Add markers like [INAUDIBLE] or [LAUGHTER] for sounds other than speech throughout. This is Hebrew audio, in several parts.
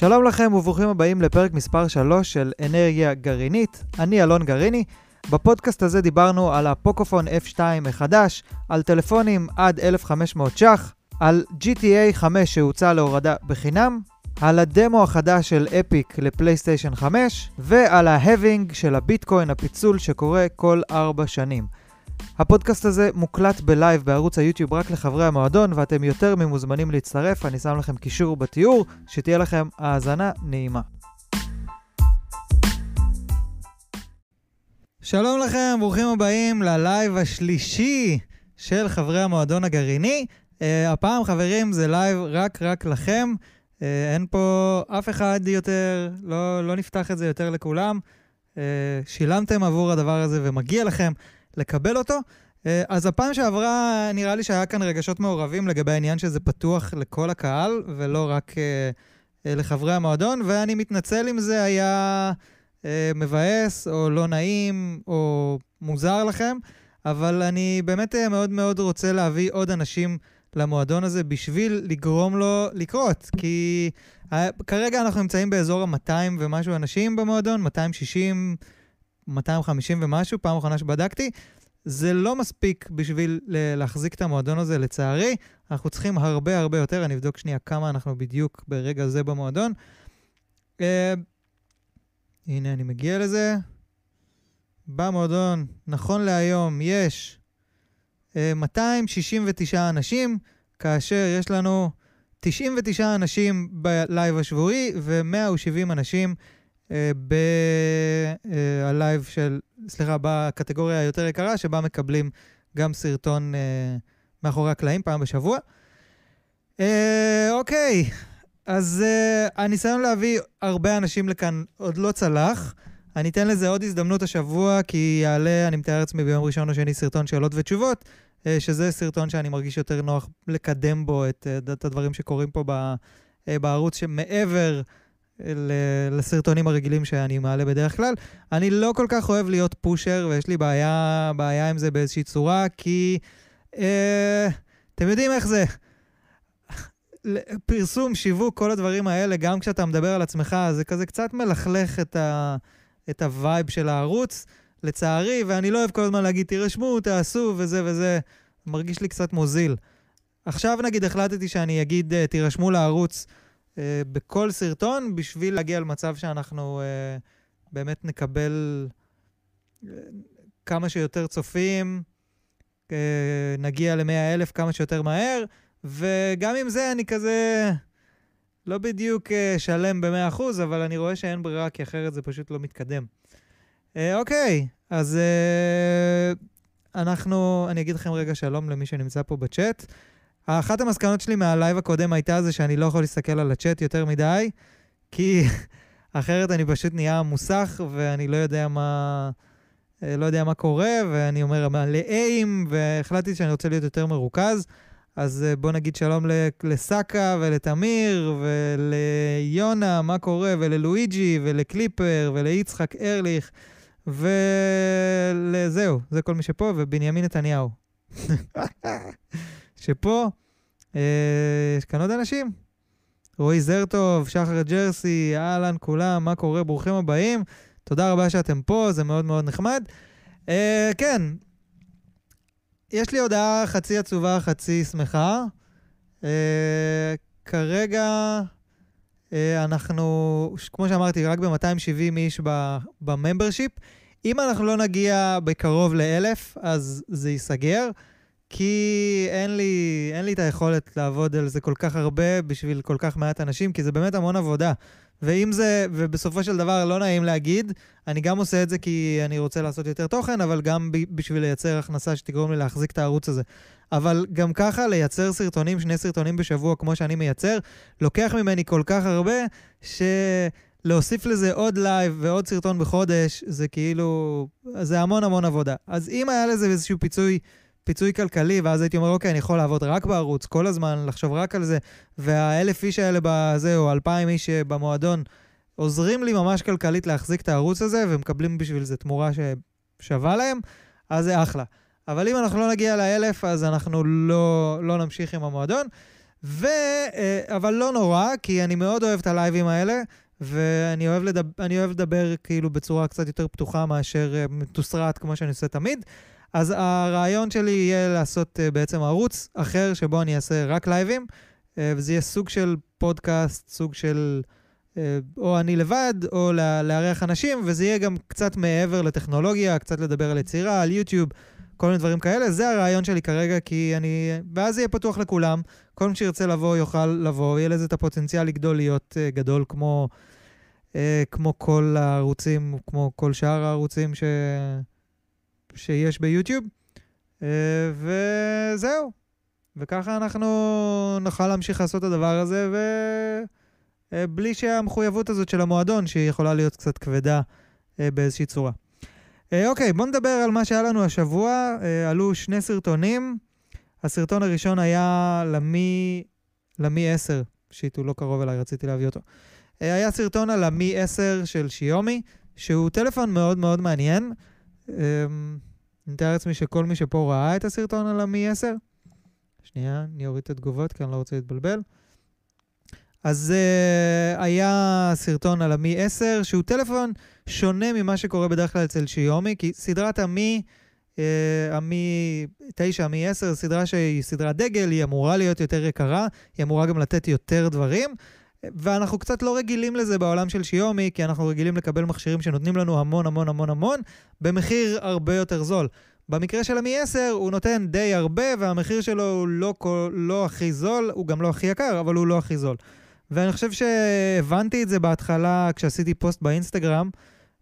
שלום לכם וברוכים הבאים לפרק מספר 3 של אנרגיה גרעינית. אני אלון גרעיני. בפודקאסט הזה דיברנו על הפוקופון F2 החדש, על טלפונים עד 1,500 ש"ח, על GTA 5 שהוצע להורדה בחינם, על הדמו החדש של Epic לפלייסטיישן 5, ועל ה halving של הביטקוין, הפיצול שקורה כל 4 שנים. הפודקאסט הזה מוקלט ב live בערוץ היוטיוב רק לחברי המועדון, ואתם יותר ממוזמנים להצטרף, אני שם לכם קישור בתיאור, שתהיה לכם האזנה נעימה. שלום לכם, ברוכים הבאים ל live השלישי של חברי המועדון הגרעיני. Uh, הפעם, חברים, זה live רק רק לכם. Uh, אין פה אף אחד יותר, לא, לא נפתח את זה יותר לכולם. Uh, שילמתם עבור הדבר הזה ומגיע לכם. לקבל אותו. אה, אז הפעם שעברה, נראה לי שהיה כאן רגשות מעורבים לגבי העניין שזה פתוח לכל הקהל, ולא רק אה, אה, לחברי המועדון, ואני מתנצל אם זה היה מבאס, או לא נעים, או מוזר לכם, אבל אני באמת מאוד מאוד רוצה להביא עוד אנשים למועדון הזה בשביל לגרום לו לקרות, כי כרגע אנחנו נמצאים באזור ה-200 ומשהו אנשים במועדון, 260... 250 ומשהו, פעם אחרונה שבדקתי. זה לא מספיק בשביל להחזיק את המועדון הזה, לצערי. אנחנו צריכים הרבה הרבה יותר, אני אבדוק שנייה כמה אנחנו בדיוק ברגע זה במועדון. Uh, הנה, אני מגיע לזה. במועדון, נכון להיום, יש uh, אה, 269 אנשים, כאשר יש לנו 99 אנשים ב live השבועי ו-170 אנשים ב live של, סליחה, בקטגוריה היותר יקרה, שבה מקבלים גם סרטון אה, מאחורי הקלעים פעם בשבוע. אה, אוקיי, אז הניסיון להביא הרבה אנשים לכאן עוד לא צלח. אני אתן לזה עוד הזדמנות השבוע, כי יעלה, אני מתאר לעצמי, ביום ראשון או שני סרטון שאלות ותשובות, שזה סרטון שאני מרגיש יותר נוח לקדם בו את, את הדברים שקורים פה בערוץ, שמעבר לסרטונים הרגילים שאני מעלה בדרך כלל. אני לא כל כך אוהב להיות פושר, ויש לי בעיה, בעיה עם זה באיזושהי צורה, כי אה, אתם יודעים איך זה. פרסום, שיווק, כל הדברים האלה, גם כשאתה מדבר על עצמך, זה כזה קצת מלכלך את, ה, את ה vibe של הערוץ, לצערי, ואני לא אוהב כל הזמן להגיד, תירשמו, תעשו, וזה וזה. מרגיש לי קצת מוזיל. עכשיו נגיד החלטתי שאני אגיד, אה, תירשמו לערוץ. אה, בכל סרטון בשביל להגיע למצב שאנחנו אה, באמת נקבל אה, כמה שיותר צופים, אה, נגיע ל-100 אלף כמה שיותר מהר, וגם עם זה אני כזה לא בדיוק אה, שלם ב-100%, אבל אני רואה שאין ברירה, כי אחרת זה פשוט לא מתקדם. אה, אוקיי, אז אה, אנחנו, אני אגיד לכם רגע שלום למי שנמצא פה בצ'אט. אחת המסקנות שלי מהלייב הקודם הייתה זה שאני לא יכול להסתכל על הצ'אט יותר מדי, כי [LAUGHS] אחרת אני פשוט נהיה מוסך ואני לא יודע מה... אה, לא יודע מה קורה, ואני אומר מלא איים, והחלטתי שאני רוצה להיות יותר מרוכז. אז אה, בוא נגיד שלום לסאקה ולתמיר וליונה, מה קורה, וללואיג'י ולקליפר וליצחק ארליך ולזהו, זה כל מי שפה, ובנימין נתניהו. [LAUGHS] שפה אה, יש כאן עוד אנשים. רועי זרטוב, שחר ג'רסי, אהלן, כולם, מה קורה? ברוכים הבאים. תודה רבה שאתם פה, זה מאוד מאוד נחמד. אה, כן, יש לי הודעה חצי עצובה, חצי שמחה. אה, כרגע אה, אנחנו, כמו שאמרתי, רק ב-270 איש בממברשיפ. אם אנחנו לא נגיע בקרוב לאלף, אז זה ייסגר. כי אין לי, אין לי את היכולת לעבוד על זה כל כך הרבה בשביל כל כך מעט אנשים, כי זה באמת המון עבודה. ואם זה, ובסופו של דבר לא נעים להגיד, אני גם עושה את זה כי אני רוצה לעשות יותר תוכן, אבל גם ב- בשביל לייצר הכנסה שתגרום לי להחזיק את הערוץ הזה. אבל גם ככה, לייצר סרטונים, שני סרטונים בשבוע, כמו שאני מייצר, לוקח ממני כל כך הרבה, שלהוסיף לזה עוד live ועוד סרטון בחודש, זה כאילו, זה המון המון עבודה. אז אם היה לזה איזשהו פיצוי פיצוי כלכלי, ואז הייתי אומר, אוקיי, אני יכול לעבוד רק בערוץ, כל הזמן, לחשוב רק על זה, והאלף איש האלה בזה, או אלפיים איש במועדון, עוזרים לי ממש כלכלית להחזיק את הערוץ הזה, ומקבלים בשביל זה תמורה ששווה להם, אז זה אחלה. אבל אם אנחנו לא נגיע לאלף, אז אנחנו לא, לא נמשיך עם המועדון. ו... אה, אבל לא נורא, כי אני מאוד אוהב את הלייבים האלה, ואני אוהב, לדבר, אוהב לדבר כאילו בצורה קצת יותר פתוחה מאשר אה, מתוסרט כמו שאני עושה תמיד. אז הרעיון שלי יהיה לעשות uh, בעצם ערוץ אחר שבו אני אעשה רק לייבים, uh, וזה יהיה סוג של פודקאסט, סוג של uh, או אני לבד, או לארח אנשים, וזה יהיה גם קצת מעבר לטכנולוגיה, קצת לדבר על יצירה, על יוטיוב, כל מיני דברים כאלה. זה הרעיון שלי כרגע, כי אני... ואז זה יהיה פתוח לכולם. כל מי שירצה לבוא יוכל לבוא, יהיה לזה את הפוטנציאל לגדול להיות uh, גדול כמו, uh, כמו כל הערוצים, כמו כל שאר הערוצים ש... שיש ביוטיוב, אה, וזהו. וככה אנחנו נוכל להמשיך לעשות את הדבר הזה, ובלי אה, שהמחויבות הזאת של המועדון, שהיא יכולה להיות קצת כבדה אה, באיזושהי צורה. אוקיי, בואו נדבר על מה שהיה לנו השבוע. עלו שני סרטונים. הסרטון הראשון היה למי, למי 10, שיט, הוא לא קרוב אליי, רציתי להביא אותו. היה סרטון על המי 10 של שיומי, שהוא טלפון מאוד מאוד מעניין. אמ, אני מתאר לעצמי שכל מי שפה ראה את הסרטון על המי 10, שנייה, אני אוריד את התגובות כי אני לא רוצה להתבלבל. אז uh, היה סרטון על המי 10, שהוא טלפון שונה ממה שקורה בדרך כלל אצל שיומי, כי סדרת המי, uh, המי 9, המי 10, סדרה שהיא סדרת דגל, היא אמורה להיות יותר יקרה, היא אמורה גם לתת יותר דברים. ואנחנו קצת לא רגילים לזה בעולם של שיומי, כי אנחנו רגילים לקבל מכשירים שנותנים לנו המון המון המון המון, במחיר הרבה יותר זול. במקרה של המי 10 הוא נותן די הרבה, והמחיר שלו הוא לא, לא הכי זול, הוא גם לא הכי יקר, אבל הוא לא הכי זול. ואני חושב שהבנתי את זה בהתחלה כשעשיתי פוסט באינסטגרם,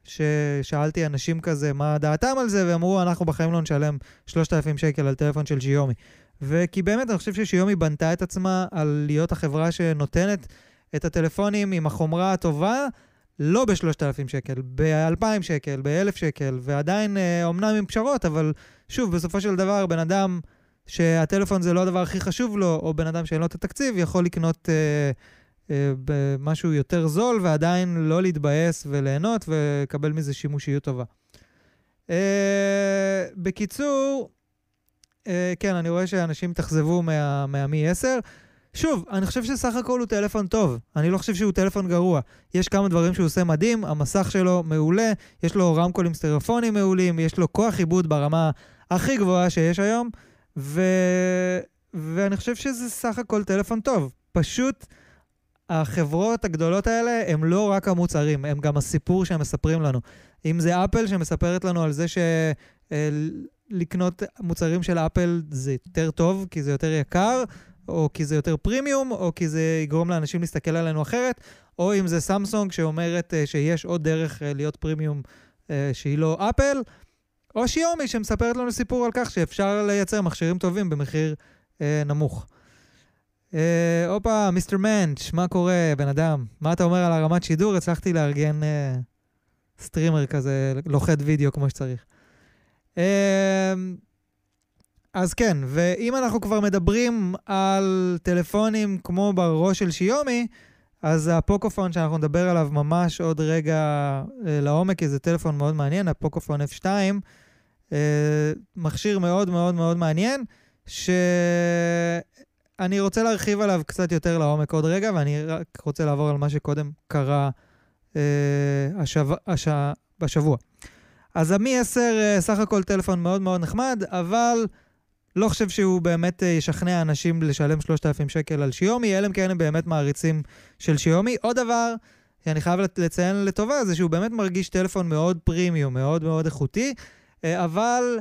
ששאלתי אנשים כזה מה דעתם על זה, ואמרו, אנחנו בחיים לא נשלם 3,000 שקל על טלפון של שיומי. וכי באמת, אני חושב ששיומי בנתה את עצמה על להיות החברה שנותנת את הטלפונים עם החומרה הטובה, לא ב-3,000 שקל, ב-2,000 שקל, ב-1,000 שקל, ועדיין, אומנם אה, עם פשרות, אבל שוב, בסופו של דבר, בן אדם שהטלפון זה לא הדבר הכי חשוב לו, או בן אדם שאין לו את התקציב, יכול לקנות אה, אה, משהו יותר זול, ועדיין לא להתבאס וליהנות ולקבל מזה שימושיות טובה. אה, בקיצור, אה, כן, אני רואה שאנשים התאכזבו מה, מהמי 10. שוב, אני חושב שסך הכל הוא טלפון טוב. אני לא חושב שהוא טלפון גרוע. יש כמה דברים שהוא עושה מדהים, המסך שלו מעולה, יש לו רמקולים סטריאופונים מעולים, יש לו כוח עיבוד ברמה הכי גבוהה שיש היום, ו... ואני חושב שזה סך הכל טלפון טוב. פשוט החברות הגדולות האלה הם לא רק המוצרים, הם גם הסיפור שהם מספרים לנו. אם זה אפל שמספרת לנו על זה שלקנות אה, מוצרים של אפל זה יותר טוב, כי זה יותר יקר, או כי זה יותר פרימיום, או כי זה יגרום לאנשים להסתכל עלינו אחרת, או אם זה סמסונג שאומרת uh, שיש עוד דרך uh, להיות פרימיום uh, שהיא לא אפל, או שיומי שמספרת לנו סיפור על כך שאפשר לייצר מכשירים טובים במחיר נמוך. הופה, מיסטר מנץ', מה קורה, בן אדם? מה אתה אומר על הרמת שידור? הצלחתי לארגן streamer כזה, לוחת וידאו כמו שצריך. אז כן, ואם אנחנו כבר מדברים על טלפונים כמו בראש של שיומי, אז הפוקופון שאנחנו נדבר עליו ממש עוד רגע אה, לעומק, כי זה טלפון מאוד מעניין, הפוקופון F2, אה, מכשיר מאוד מאוד מאוד מעניין, שאני רוצה להרחיב עליו קצת יותר לעומק עוד רגע, ואני רק רוצה לעבור על מה שקודם קרה אה, השב... הש... בשבוע. אז המי 10 אה, סך הכל טלפון מאוד מאוד נחמד, אבל... לא חושב שהוא באמת אה, ישכנע אנשים לשלם 3,000 שקל על שיומי, אלא אם כן הם באמת מעריצים של שיומי. עוד דבר שאני חייב לציין לטובה, זה שהוא באמת מרגיש טלפון מאוד פרימיום, מאוד מאוד איכותי, אה, אבל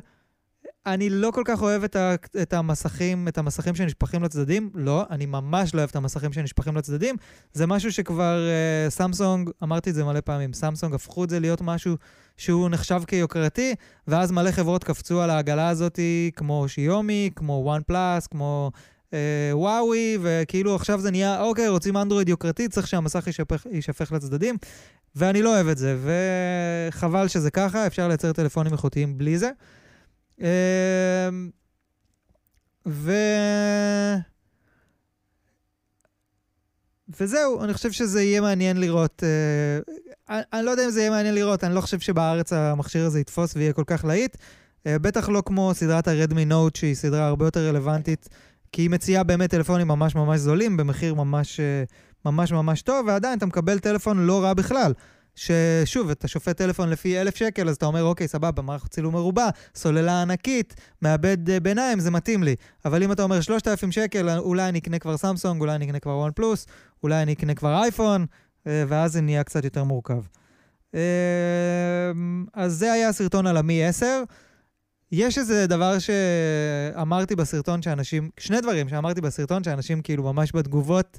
אני לא כל כך אוהב את, ה, את המסכים, את המסכים שנשפכים לצדדים. לא, אני ממש לא אוהב את המסכים שנשפכים לצדדים. זה משהו שכבר uh, סמסונג, אמרתי את זה מלא פעמים, סמסונג הפכו את זה להיות משהו שהוא נחשב כיוקרתי, ואז מלא חברות קפצו על העגלה הזאת, כמו שיומי, כמו וואן פלאס, כמו אה, וואוי, וכאילו עכשיו זה נהיה, אוקיי, רוצים אנדרואיד יוקרתי, צריך שהמסך יישפך, יישפך לצדדים, ואני לא אוהב את זה, וחבל שזה ככה, אפשר לייצר טלפונים איכותיים בלי זה. אה, ו... וזהו, אני חושב שזה יהיה מעניין לראות. אה, אני, אני לא יודע אם זה יהיה מעניין לראות, אני לא חושב שבארץ המכשיר הזה יתפוס ויהיה כל כך להיט. אה, בטח לא כמו סדרת הרדמי נוט, שהיא סדרה הרבה יותר רלוונטית כי היא מציעה באמת טלפונים ממש ממש זולים, במחיר ממש אה, ממש ממש טוב, ועדיין אתה מקבל טלפון לא רע בכלל. ששוב, אתה שופט טלפון לפי אלף שקל, אז אתה אומר, אוקיי, סבבה, מערכת צילום מרובע, סוללה ענקית, מעבד אה, ביניים, זה מתאים לי. אבל אם אתה אומר 3,000 שקל, אולי אני אקנה כבר סמסונג, אולי אני אקנה כבר וואן פלוס, אולי אני אקנה כבר אייפון, אה, ואז זה נהיה קצת יותר מורכב. אה, אז זה היה הסרטון על המי 10. יש איזה דבר שאמרתי בסרטון שאנשים, שני דברים שאמרתי בסרטון שאנשים כאילו ממש בתגובות,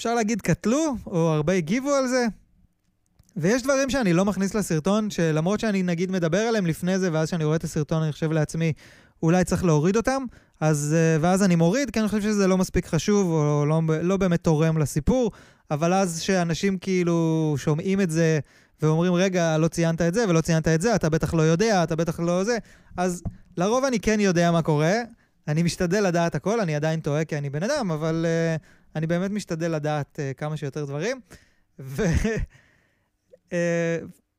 אפשר להגיד קטלו, או הרבה הגיבו על זה. ויש דברים שאני לא מכניס לסרטון, שלמרות שאני נגיד מדבר עליהם לפני זה, ואז כשאני רואה את הסרטון אני חושב לעצמי, אולי צריך להוריד אותם, אז, אה, ואז אני מוריד, כי אני חושב שזה לא מספיק חשוב, או לא, לא באמת תורם לסיפור, אבל אז שאנשים כאילו שומעים את זה ואומרים, רגע, לא ציינת את זה ולא ציינת את זה, אתה בטח לא יודע, אתה בטח לא זה, אז לרוב אני כן יודע מה קורה, אני משתדל לדעת הכל, אני עדיין טועה כי אני בן אדם, אבל uh, אני באמת משתדל לדעת uh, כמה שיותר דברים. ו... uh,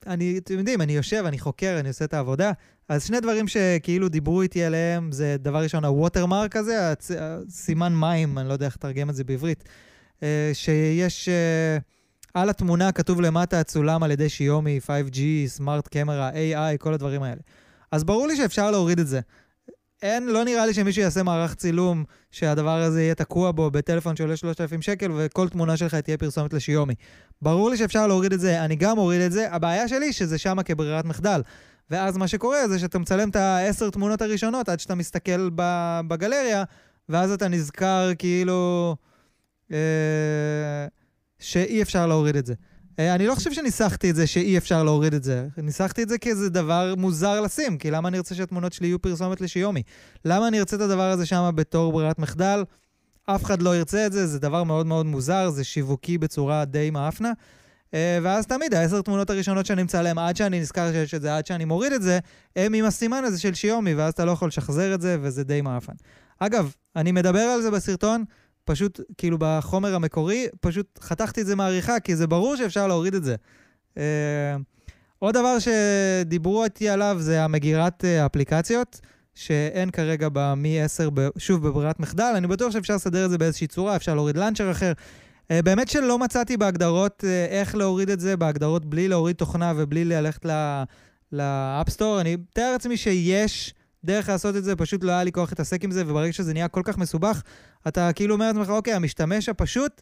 אני, אתם יודעים, אני יושב, אני חוקר, אני עושה את העבודה. אז שני דברים שכאילו דיברו איתי עליהם, זה דבר ראשון, הווטרמרק הזה, הצ... סימן מים, אני לא יודע איך לתרגם את זה בעברית, uh, שיש... Uh, על התמונה כתוב למטה, הצולם על ידי שיומי, 5G, סמארט קמרה, AI, כל הדברים האלה. אז ברור לי שאפשר להוריד את זה. אין, לא נראה לי שמישהו יעשה מערך צילום שהדבר הזה יהיה תקוע בו בטלפון שעולה 3,000 שקל וכל תמונה שלך תהיה פרסומת לשיומי. ברור לי שאפשר להוריד את זה, אני גם אוריד את זה, הבעיה שלי שזה שמה כברירת מחדל. ואז מה שקורה זה שאתה מצלם את העשר תמונות הראשונות עד שאתה מסתכל בגלריה, ואז אתה נזכר כאילו אה, שאי אפשר להוריד את זה. אה, אני לא חושב שניסחתי את זה שאי אפשר להוריד את זה. ניסחתי את זה כאיזה דבר מוזר לשים, כי למה אני רוצה שהתמונות שלי יהיו פרסומת לשיומי? למה אני ארצה את הדבר הזה שם בתור ברירת מחדל? אף אחד לא ירצה את זה, זה דבר מאוד מאוד מוזר, זה שיווקי בצורה די מאפנה. אה, ואז תמיד העשר תמונות הראשונות שאני מצלם עד שאני נזכר שיש את זה, עד שאני מוריד את זה, הם עם הסימן הזה של שיומי, ואז אתה לא יכול לשחזר את זה, וזה די מאפן. אגב, אני מדבר על זה בסרטון, פשוט, כאילו בחומר המקורי, פשוט חתכתי את זה מעריכה, כי זה ברור שאפשר להוריד את זה. Uh, עוד דבר שדיברו איתי עליו זה המגירת uh, אפליקציות, שאין כרגע במי 10, שוב, בברירת מחדל. אני בטוח שאפשר לסדר את זה באיזושהי צורה, אפשר להוריד לאנצ'ר אחר. Uh, באמת שלא מצאתי בהגדרות uh, איך להוריד את זה, בהגדרות בלי להוריד תוכנה ובלי ללכת לאפסטור. אני מתאר לעצמי שיש... דרך לעשות את זה, פשוט לא היה לי כוח להתעסק עם זה, וברגע שזה נהיה כל כך מסובך, אתה כאילו אומר לעצמך, אוקיי, המשתמש הפשוט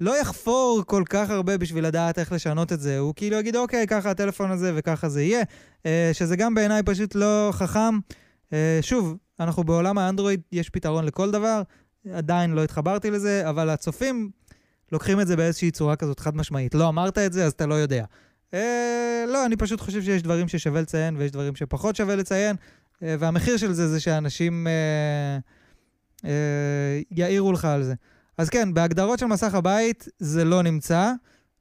לא יחפור כל כך הרבה בשביל לדעת איך לשנות את זה. הוא כאילו יגיד, אוקיי, ככה הטלפון הזה וככה זה יהיה, אה, שזה גם בעיניי פשוט לא חכם. אה, שוב, אנחנו בעולם האנדרואיד, יש פתרון לכל דבר, עדיין לא התחברתי לזה, אבל הצופים לוקחים את זה באיזושהי צורה כזאת חד משמעית. לא אמרת את זה, אז אתה לא יודע. אה, לא, אני פשוט חושב שיש דברים ששווה לציין ויש דברים שפחות שווה לציין, והמחיר של זה זה שאנשים אה, אה, יעירו לך על זה. אז כן, בהגדרות של מסך הבית זה לא נמצא.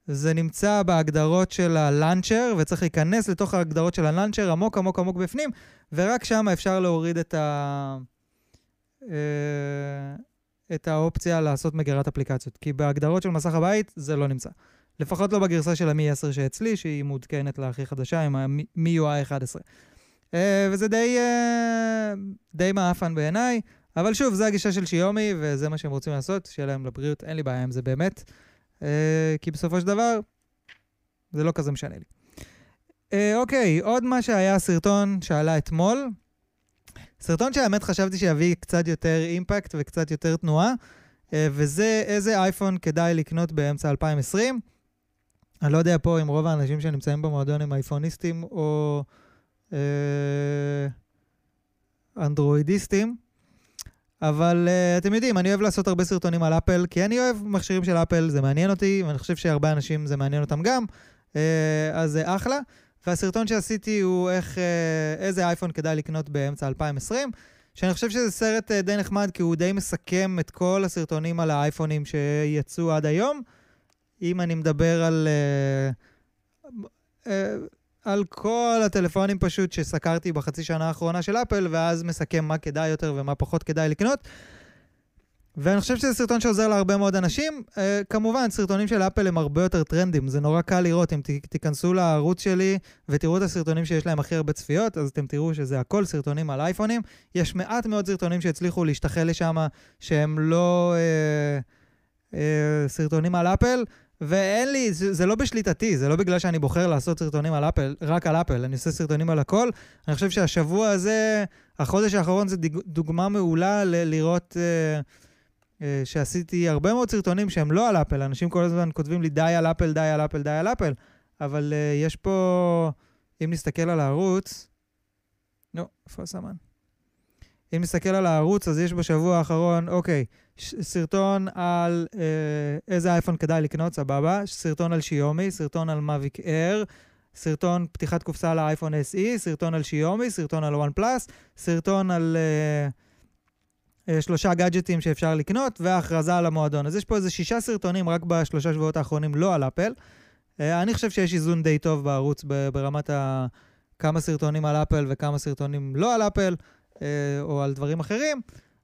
זה נמצא בהגדרות של הלאנצ'ר, וצריך להיכנס לתוך ההגדרות של הלאנצ'ר עמוק עמוק עמוק בפנים, ורק שם אפשר להוריד את, ה... אה, את האופציה לעשות מגירת אפליקציות. כי בהגדרות של מסך הבית זה לא נמצא. לפחות לא בגרסה של המי 10 שאצלי, שהיא מעודכנת להכי חדשה עם ה-MIUI 11. אה, וזה די, אה, די מעפן בעיניי, אבל שוב, זו הגישה של שיומי, וזה מה שהם רוצים לעשות, שיהיה להם לבריאות, אין לי בעיה עם זה באמת, אה, כי בסופו של דבר, זה לא כזה משנה לי. אוקיי, עוד מה שהיה סרטון שעלה אתמול, סרטון שהאמת חשבתי שיביא קצת יותר אימפקט וקצת יותר תנועה, וזה איזה אייפון כדאי לקנות באמצע 2020. אני לא יודע פה אם רוב האנשים שנמצאים במועדון הם אייפוניסטים או אנדרואידיסטים. אבל uh, אתם יודעים, אני אוהב לעשות הרבה סרטונים על אפל, כי אני אוהב מכשירים של אפל, זה מעניין אותי, ואני חושב שהרבה אנשים זה מעניין אותם גם, uh, אז זה אחלה. והסרטון שעשיתי הוא איך, uh, איזה אייפון כדאי לקנות באמצע 2020, שאני חושב שזה סרט uh, די נחמד, כי הוא די מסכם את כל הסרטונים על האייפונים שיצאו עד היום. אם אני מדבר על... Uh, uh, על כל הטלפונים פשוט שסקרתי בחצי שנה האחרונה של אפל, ואז מסכם מה כדאי יותר ומה פחות כדאי לקנות. ואני חושב שזה סרטון שעוזר להרבה מאוד אנשים. Uh, כמובן, סרטונים של אפל הם הרבה יותר טרנדים, זה נורא קל לראות. אם ת, תיכנסו לערוץ שלי ותראו את הסרטונים שיש להם הכי הרבה צפיות, אז אתם תראו שזה הכל סרטונים על אייפונים. יש מעט מאוד סרטונים שהצליחו להשתחל לשם, שהם לא uh, uh, סרטונים על אפל. ואין לי, זה, זה לא בשליטתי, זה לא בגלל שאני בוחר לעשות סרטונים על אפל, רק על אפל, אני עושה סרטונים על הכל. אני חושב שהשבוע הזה, החודש האחרון זה דוגמה מעולה ל- לראות uh, uh, שעשיתי הרבה מאוד סרטונים שהם לא על אפל. אנשים כל הזמן כותבים לי די על אפל, די על אפל, די על אפל, אבל uh, יש פה, אם נסתכל על הערוץ, נו, איפה הסמן? אם נסתכל על הערוץ, אז יש בשבוע האחרון, אוקיי, סרטון על אה, איזה אייפון כדאי לקנות, סבבה, סרטון על שיומי, סרטון על מאביק אייר, סרטון פתיחת קופסה לאייפון SE, סרטון על שיומי, סרטון על וואן פלאס, סרטון על אה, אה, שלושה גאדג'טים שאפשר לקנות, והכרזה על המועדון. אז יש פה איזה שישה סרטונים רק בשלושה שבועות האחרונים, לא על אפל. אה, אני חושב שיש איזון די טוב בערוץ ברמת ה... כמה סרטונים על אפל וכמה סרטונים לא על אפל. אה, או על דברים אחרים,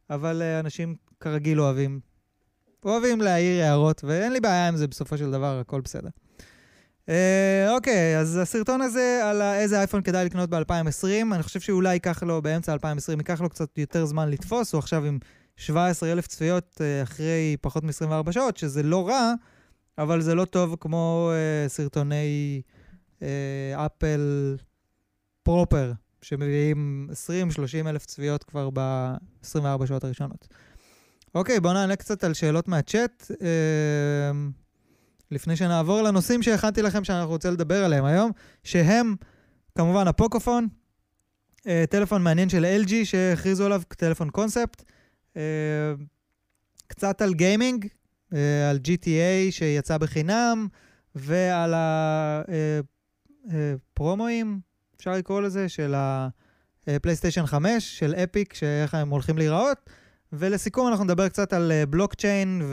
אבל אה, אנשים כרגיל אוהבים, אוהבים להעיר הערות, ואין לי בעיה עם זה בסופו של דבר, הכל בסדר. אה, אוקיי, אז הסרטון הזה על איזה אייפון כדאי לקנות ב-2020, אני חושב שאולי ייקח לו, באמצע 2020, ייקח לו קצת יותר זמן לתפוס, הוא עכשיו עם 17,000 צפיות אחרי פחות מ-24 שעות, שזה לא רע, אבל זה לא טוב כמו סרטוני אפל פרופר, שמביאים 20-30 אלף צפיות כבר ב-24 שעות הראשונות. אוקיי, בואו נענה קצת על שאלות מהצ'אט. אה, לפני שנעבור לנושאים שהכנתי לכם שאנחנו רוצים לדבר עליהם היום, שהם כמובן הפוקופון, אה, טלפון מעניין של LG שהכריזו עליו טלפון קונספט, אה, קצת על גיימינג, אה, על GTA שיצא בחינם, ועל הפרומואים, אה, אפשר לקרוא לזה, של הפלייסטיישן 5, של אפיק, שאיך הם הולכים להיראות. ולסיכום אנחנו נדבר קצת על בלוקצ'יין אה,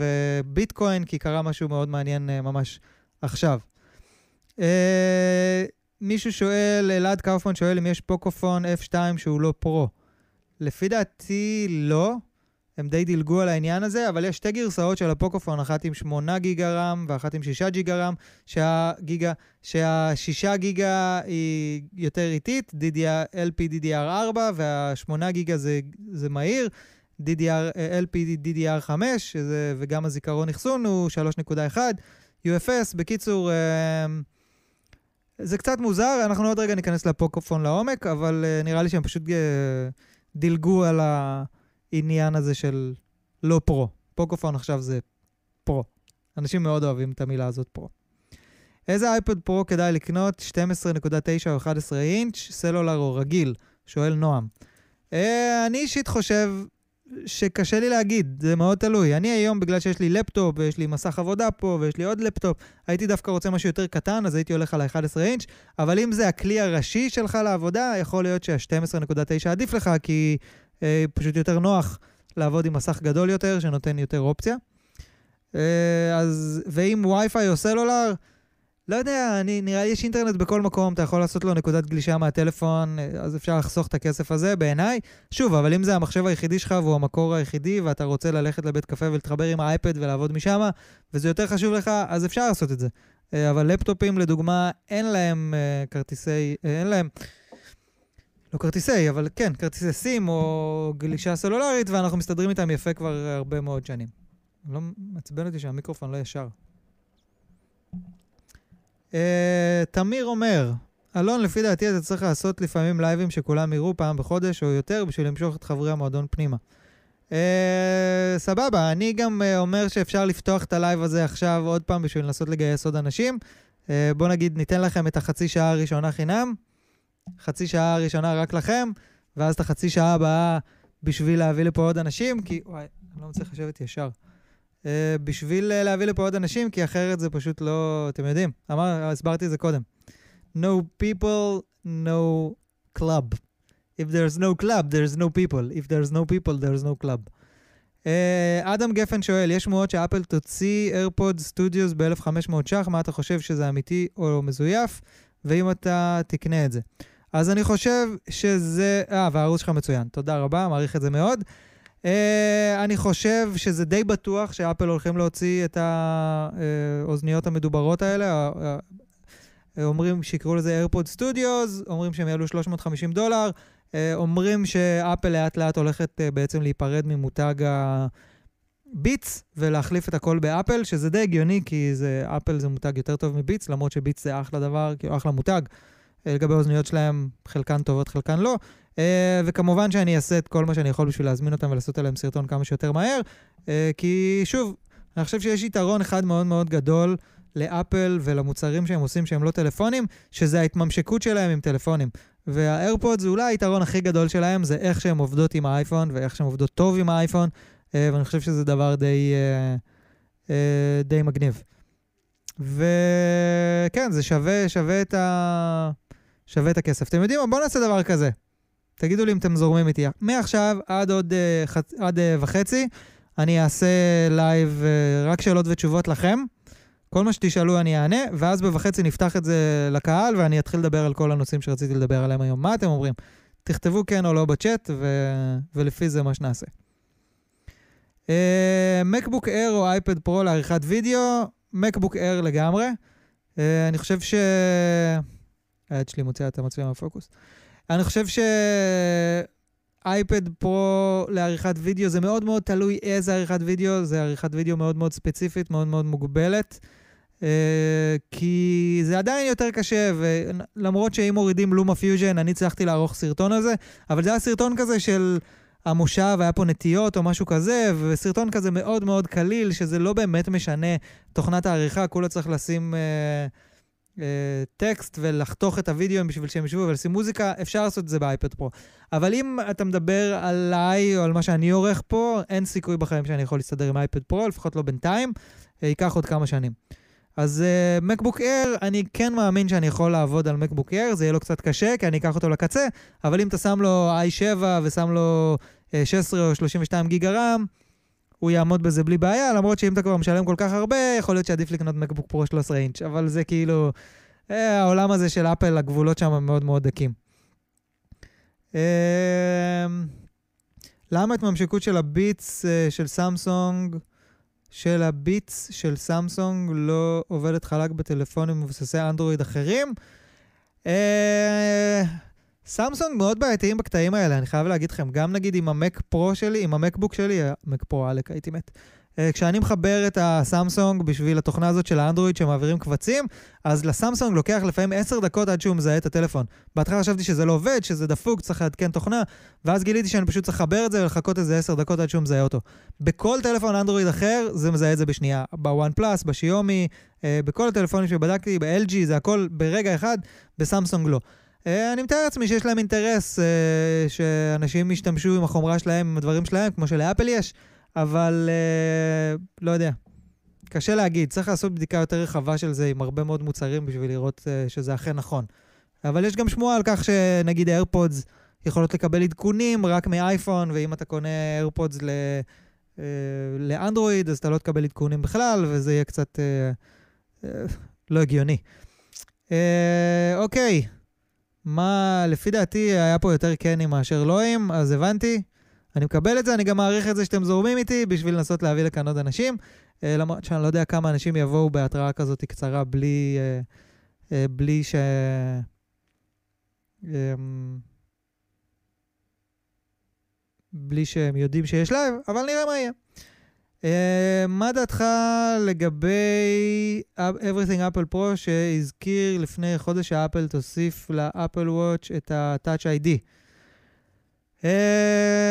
וביטקוין, כי קרה משהו מאוד מעניין אה, ממש עכשיו. מישהו שואל, אלעד קאופמן שואל אם יש פוקופון F2 שהוא לא פרו. לפי דעתי לא, הם די דילגו על העניין הזה, אבל יש שתי גרסאות של הפוקופון, אחת עם 8 גיגה רם ואחת עם 6 גיגה רם, שהגיגה, שה-6 גיגה היא יותר איטית, DDR, LP DDR4, וה-8 גיגה זה, זה מהיר, DDR, LP DDR5, שזה, וגם הזיכרון אחסון הוא 3.1, UFS, בקיצור, אה, זה קצת מוזר, אנחנו עוד רגע ניכנס לפוקופון לעומק, אבל אה, נראה לי שהם פשוט אה, דילגו על ה... העניין הזה של לא Pro. פוקופון עכשיו זה Pro. אנשים מאוד אוהבים את המילה הזאת Pro. איזה אייפד Pro כדאי לקנות? 12.9 או 11 אינץ', סלולר או רגיל? שואל נועם. אה, אני אישית חושב שקשה לי להגיד, זה מאוד תלוי. אני היום, בגלל שיש לי לפטופ ויש לי מסך עבודה פה ויש לי עוד לפטופ, הייתי דווקא רוצה משהו יותר קטן, אז הייתי הולך על ה-11 אינץ', אבל אם זה הכלי הראשי שלך לעבודה, יכול להיות שה-12.9 עדיף לך, כי פשוט יותר נוח לעבוד עם מסך גדול יותר, שנותן יותר אופציה. אה, אז, ואם וי-פיי או סלולר, לא יודע, אני, נראה לי יש אינטרנט בכל מקום, אתה יכול לעשות לו נקודת גלישה מהטלפון, אה, אז אפשר לחסוך את הכסף הזה בעיניי. שוב, אבל אם זה המחשב היחידי שלך והוא המקור היחידי, ואתה רוצה ללכת לבית קפה ולהתחבר עם האייפד ולעבוד משם, וזה יותר חשוב לך, אז אפשר לעשות את זה. אה, אבל לפטופים, לדוגמה, אין להם כרטיסי, אין להם... לא כרטיסי, אבל כן, כרטיסי סים או גלישה סלולרית, ואנחנו מסתדרים איתם יפה כבר הרבה מאוד שנים. לא מעצבן אותי שהמיקרופון לא ישר. Uh, תמיר אומר, אלון, לפי דעתי אתה צריך לעשות לפעמים לייבים שכולם יראו פעם בחודש או יותר בשביל למשוך את חברי המועדון פנימה. אה, סבבה, אני גם אה, אומר שאפשר לפתוח את הלייב הזה עכשיו עוד פעם בשביל לנסות לגייס עוד אנשים. אה, בואו נגיד, ניתן לכם את החצי שעה הראשונה חינם. חצי שעה ראשונה רק לכם, ואז את החצי שעה הבאה בשביל להביא לפה עוד אנשים, כי... וואי, אני לא מצליח לשבת ישר. אה, בשביל אה, להביא לפה עוד אנשים, כי אחרת זה פשוט לא... אתם יודעים, אמר, הסברתי את זה קודם. No people, no club. If there's no club, there's no people. If there's no people, there's no club. אה, אדם גפן שואל, יש שמועות שאפל תוציא AirPod Studios ב-1500 ש"ח, מה אתה חושב שזה אמיתי או מזויף, ואם אתה תקנה את זה. אז אני חושב שזה... אה, והערוץ שלך מצוין. תודה רבה, מעריך את זה מאוד. Uh, אני חושב שזה די בטוח שאפל הולכים להוציא את האוזניות המדוברות האלה. אומרים שיקראו לזה AirPod Studios, אומרים שהם יעלו 350 דולר, אומרים שאפל לאט לאט הולכת בעצם להיפרד ממותג ה-Beats ולהחליף את הכל באפל, שזה די הגיוני, כי זה, אפל זה מותג יותר טוב מ-Beats, למרות ש-Beats זה אחלה דבר, כאילו אחלה מותג. לגבי האוזניות שלהם, חלקן טובות, חלקן לא. אה, וכמובן שאני אעשה את כל מה שאני יכול בשביל להזמין אותם ולעשות עליהם סרטון כמה שיותר מהר, uh, כי שוב, אני חושב שיש יתרון אחד מאוד מאוד גדול לאפל ולמוצרים שהם עושים שהם לא טלפונים, שזה ההתממשקות שלהם עם טלפונים. והאיירפוד זה אולי היתרון הכי גדול שלהם, זה איך שהן עובדות עם האייפון ואיך שהן עובדות טוב עם האייפון, uh, ואני חושב שזה דבר די, uh, uh, די מגניב. וכן, זה שווה, שווה את ה... שווה את הכסף. אתם יודעים מה? בואו נעשה דבר כזה. תגידו לי אם אתם זורמים איתי. מעכשיו עד עוד uh, חצ... עד uh, וחצי, אני אעשה לייב אה, רק שאלות ותשובות לכם. כל מה שתשאלו אני אענה, ואז בוחצי נפתח את זה לקהל, ואני אתחיל לדבר על כל הנושאים שרציתי לדבר עליהם היום. מה אתם אומרים? תכתבו כן או לא בצ'אט, ו... ולפי זה מה שנעשה. מקבוק אה, אייר או אייפד פרו לעריכת וידאו, מקבוק אייר לגמרי. אה, אני חושב ש... היד שלי מוציאה את המצלמה מהפוקוס. אני חושב שאייפד פרו לעריכת וידאו זה מאוד מאוד תלוי איזה עריכת וידאו, זה עריכת וידאו מאוד מאוד ספציפית, מאוד מאוד מוגבלת. אה, כי זה עדיין יותר קשה, ולמרות שאם מורידים LumaFusion, אני הצלחתי לערוך סרטון על זה, אבל זה היה סרטון כזה של המושב, היה פה נטיעות או משהו כזה, וסרטון כזה מאוד מאוד קליל, שזה לא באמת משנה תוכנת העריכה, כולה צריך לשים... אה, טקסט ולחתוך את הוידאו בשביל שהם ישבו ולשים מוזיקה, אפשר לעשות את זה באייפד פרו. אבל אם אתה מדבר עליי או על מה שאני עורך פה, אין סיכוי בחיים שאני יכול להסתדר עם אייפד פרו, לפחות לא בינתיים, אה, ייקח עוד כמה שנים. אז מקבוק uh, אייר, אני כן מאמין שאני יכול לעבוד על מקבוק אייר, זה יהיה לו קצת קשה, כי אני אקח אותו לקצה, אבל אם אתה שם לו i7 ושם לו uh, 16 או 32 גיגה רם, הוא יעמוד בזה בלי בעיה, למרות שאם אתה כבר משלם כל כך הרבה, יכול להיות שעדיף לקנות מקבוק פרו 13 אינץ', אבל זה כאילו, אה, העולם הזה של אפל, הגבולות שם מאוד מאוד דקים. אה, למה התממשקות של ה-Buds אה, של סמסונג, של ה-Buds של סמסונג לא עובדת חלק בטלפונים מבוססי אנדרואיד אחרים? אה, סמסונג מאוד בעייתיים בקטעים האלה, אני חייב להגיד לכם, גם נגיד עם המק פרו שלי, עם המקבוק שלי, המק פרו עלק הייתי מת. אה, כשאני מחבר את הסמסונג בשביל התוכנה הזאת של האנדרואיד שמעבירים קבצים, אז לסמסונג לוקח לפעמים 10 דקות עד שהוא מזהה את הטלפון. בהתחלה חשבתי שזה לא עובד, שזה דפוק, צריך לעדכן תוכנה, ואז גיליתי שאני פשוט צריך לחבר את זה ולחכות איזה 10 דקות עד שהוא מזהה אותו. בכל טלפון אנדרואיד אחר זה מזהה את זה בשנייה. בוואן פלאס, בשיומי, אה, בכל הטלפונים שבדקתי, ב-LG, זה הכל ברגע אחד, בסמסונג לא. אה, אני מתאר לעצמי שיש להם אינטרס אה, שאנשים ישתמשו עם החומרה שלהם, עם הדברים שלהם, כמו שלאפל יש, אבל אה, לא יודע. קשה להגיד, צריך לעשות בדיקה יותר רחבה של זה עם הרבה מאוד מוצרים בשביל לראות שזה אכן נכון. אבל יש גם שמועה על כך שנגיד AirPods יכולות לקבל עדכונים רק מאייפון, ואם אתה קונה AirPods ל... לאנדרואיד, אז אתה לא תקבל עדכונים בכלל, וזה יהיה קצת אה, אה, לא הגיוני. אה, אוקיי, מה, לפי דעתי, היה פה יותר קנים מאשר לואים, אז הבנתי. אני מקבל את זה, אני גם מעריך את זה שאתם זורמים איתי בשביל לנסות להביא לכאן עוד אנשים. אה, למרות שאני לא יודע כמה אנשים יבואו בהתראה כזאת קצרה בלי, אה, אה, בלי ש... אמ, בלי שהם יודעים שיש לייב, אבל נראה מה יהיה. אה, מה דעתך לגבי Everything Apple Pro שהזכיר לפני חודש שאפל תוסיף לאפל וואץ' את ה-Touch ID? Uh,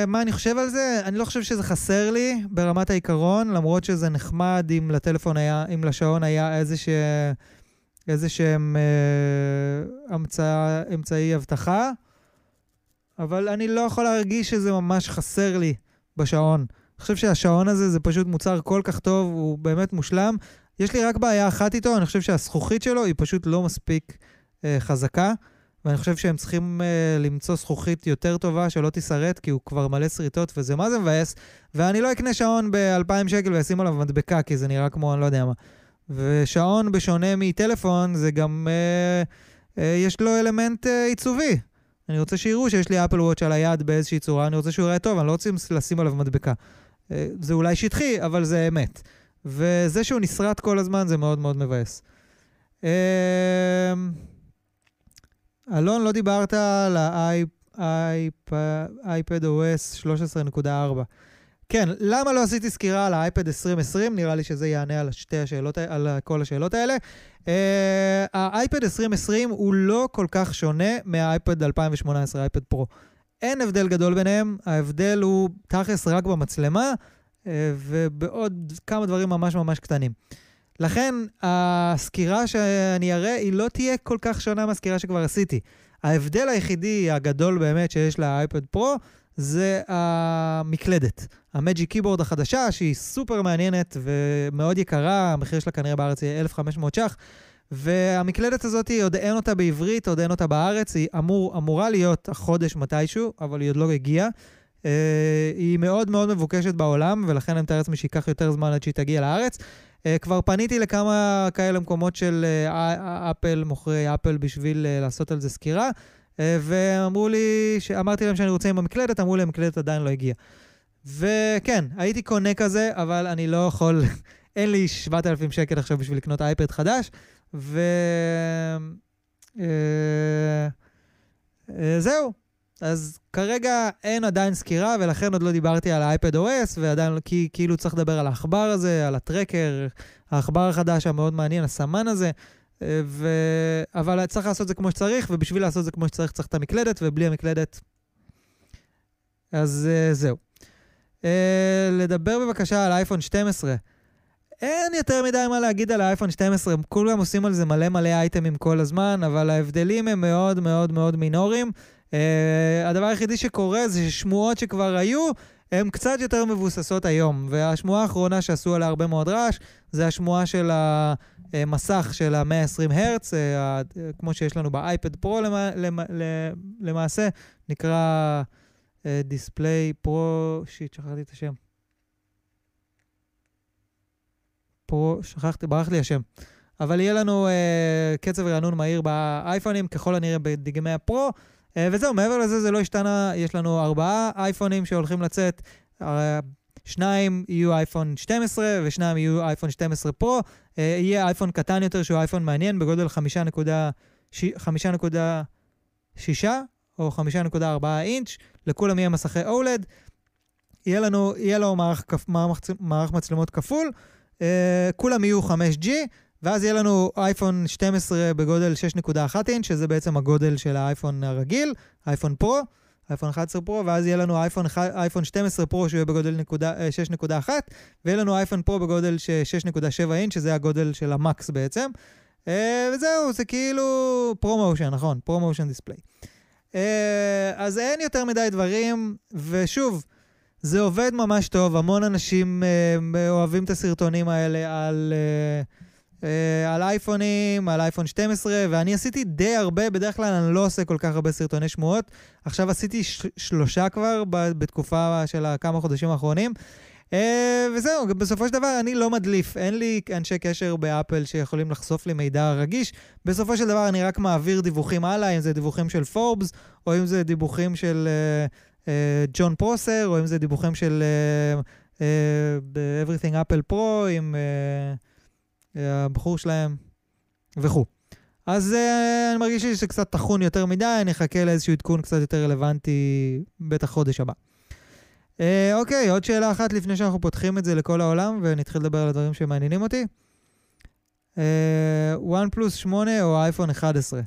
מה אני חושב על זה? אני לא חושב שזה חסר לי ברמת העיקרון, למרות שזה נחמד אם לטלפון היה, אם לשעון היה איזה שהם uh, אמצע, אמצעי אבטחה, אבל אני לא יכול להרגיש שזה ממש חסר לי בשעון. אני חושב שהשעון הזה זה פשוט מוצר כל כך טוב, הוא באמת מושלם. יש לי רק בעיה אחת איתו, אני חושב שהזכוכית שלו היא פשוט לא מספיק אה, חזקה, ואני חושב שהם צריכים אה, למצוא זכוכית יותר טובה שלא תישרט, כי הוא כבר מלא שריטות, וזה מה זה מבאס. ואני לא אקנה שעון ב-2,000 שקל ואשים עליו מדבקה, כי זה נראה כמו אני לא יודע מה. ושעון, בשונה מטלפון, זה גם, אה, אה, יש לו אלמנט אה, עיצובי. אני רוצה שיראו שיש לי אפל וואץ' על היד באיזושהי צורה, אני רוצה שהוא יראה טוב, אני לא רוצה לשים עליו מדבקה. אה, זה אולי שטחי, אבל זה אמת. וזה שהוא נסרט כל הזמן זה מאוד מאוד מבאס. אמ, אלון, לא דיברת על ה-iPad OS 13.4. כן, למה לא עשיתי סקירה על האייפד 2020? נראה לי שזה יענה על, שתי השאלות, על כל השאלות האלה. Uh, האייפד 2020 הוא לא כל כך שונה מהאייפד 2018, האייפד פרו. אין הבדל גדול ביניהם, ההבדל הוא תכלס רק במצלמה uh, ובעוד כמה דברים ממש ממש קטנים. לכן, הסקירה שאני אראה היא לא תהיה כל כך שונה מהסקירה שכבר עשיתי. ההבדל היחידי הגדול באמת שיש לאייפד פרו זה המקלדת. המג'יק קיבורד החדשה, שהיא סופר מעניינת ומאוד יקרה, המחיר שלה כנראה בארץ יהיה 1,500 ש"ח. והמקלדת הזאת, עוד אין אותה בעברית, עוד אין אותה בארץ, היא אמור, אמורה להיות החודש מתישהו, אבל היא עוד לא הגיעה. Uh, היא מאוד מאוד מבוקשת בעולם, ולכן אני מתאר לעצמי שייקח יותר זמן עד שהיא תגיע לארץ. Uh, כבר פניתי לכמה כאלה מקומות של uh, אפל, מוכרי אפל, בשביל uh, לעשות על זה סקירה, uh, ואמרו לי, אמרתי להם שאני רוצה עם המקלדת, אמרו לי, המקלדת עדיין לא הגיעה. וכן, הייתי קונה כזה, אבל אני לא יכול, [LAUGHS] אין לי 7,000 שקל עכשיו בשביל לקנות אייפד חדש, ו... אה, אה. אז כרגע אין עדיין סקירה, ולכן עוד לא דיברתי על האייפד OS, ועדיין, כי כאילו צריך לדבר על העכבר הזה, על הטרקר, העכבר החדש המאוד מעניין, הסמן הזה, אה, ו... אבל צריך לעשות את זה כמו שצריך, ובשביל לעשות את זה כמו שצריך צריך את המקלדת, ובלי המקלדת... אז זהו. לדבר בבקשה על אייפון 12. אין יותר מדי מה להגיד על האייפון 12, כולם עושים על זה מלא מלא אייטמים כל הזמן, אבל ההבדלים הם מאוד מאוד מאוד מינוריים. Uh, הדבר היחידי שקורה זה ששמועות שכבר היו, הן קצת יותר מבוססות היום. והשמועה האחרונה שעשו עליה הרבה מאוד רעש, זה השמועה של המסך של ה-120 הרץ, uh, כמו שיש לנו באייפד פרו למע... למע... למעשה, נקרא... דיספליי פרו, שיט, שכחתי את השם. פרו, שכחתי, ברח לי השם. אבל יהיה לנו uh, קצב רענון מהיר באייפונים, ככל הנראה בדגמי הפרו. Uh, וזהו, מעבר לזה זה לא השתנה, יש לנו ארבעה אייפונים שהולכים לצאת. Uh, שניים יהיו אייפון 12 ושניים יהיו אייפון 12 פרו. Uh, יהיה אייפון קטן יותר שהוא אייפון מעניין בגודל 5.6 או 5.4 אינץ', לכולם יהיה מסכי OLED, יהיה לנו, יהיה לו מערך, מערך, מערך מצלמות כפול, uh, כולם יהיו 5G, ואז יהיה לנו אייפון 12 בגודל 6.1 אינץ', שזה בעצם הגודל של האייפון הרגיל, אייפון פרו, אייפון 11 פרו, ואז יהיה לנו אייפון, אייפון 12 פרו שהוא יהיה בגודל 6.1, ויהיה לנו אייפון פרו בגודל 6.7 אינץ', שזה הגודל של המקס בעצם. אה, וזהו, זה כאילו ProMotion, נכון, ProMotion display. אה, אז אין יותר מדי דברים, ושוב, זה עובד ממש טוב, המון אנשים אה, אוהבים את הסרטונים האלה על, אה, על אייפונים, על אייפון 12, ואני עשיתי די הרבה, בדרך כלל אני לא עושה כל כך הרבה סרטוני שמועות. עכשיו עשיתי שלושה כבר בתקופה של הכמה חודשים האחרונים. Uh, וזהו, בסופו של דבר אני לא מדליף, אין לי אנשי קשר באפל שיכולים לחשוף לי מידע רגיש. בסופו של דבר אני רק מעביר דיווחים הלאה, אם זה דיווחים של פורבס, או אם זה דיווחים של ג'ון uh, uh, פרוסר, או אם זה דיווחים של uh, uh, Everything Apple Pro, עם uh, uh, הבחור שלהם וכו'. אז uh, אני מרגיש שזה קצת טחון יותר מדי, אני אחכה לאיזשהו עדכון קצת יותר רלוונטי, בטח חודש הבא. אה, אוקיי, עוד שאלה אחת לפני שאנחנו פותחים את זה לכל העולם ונתחיל לדבר על הדברים שמעניינים אותי. אה, OnePlus 8 או אייפון 11?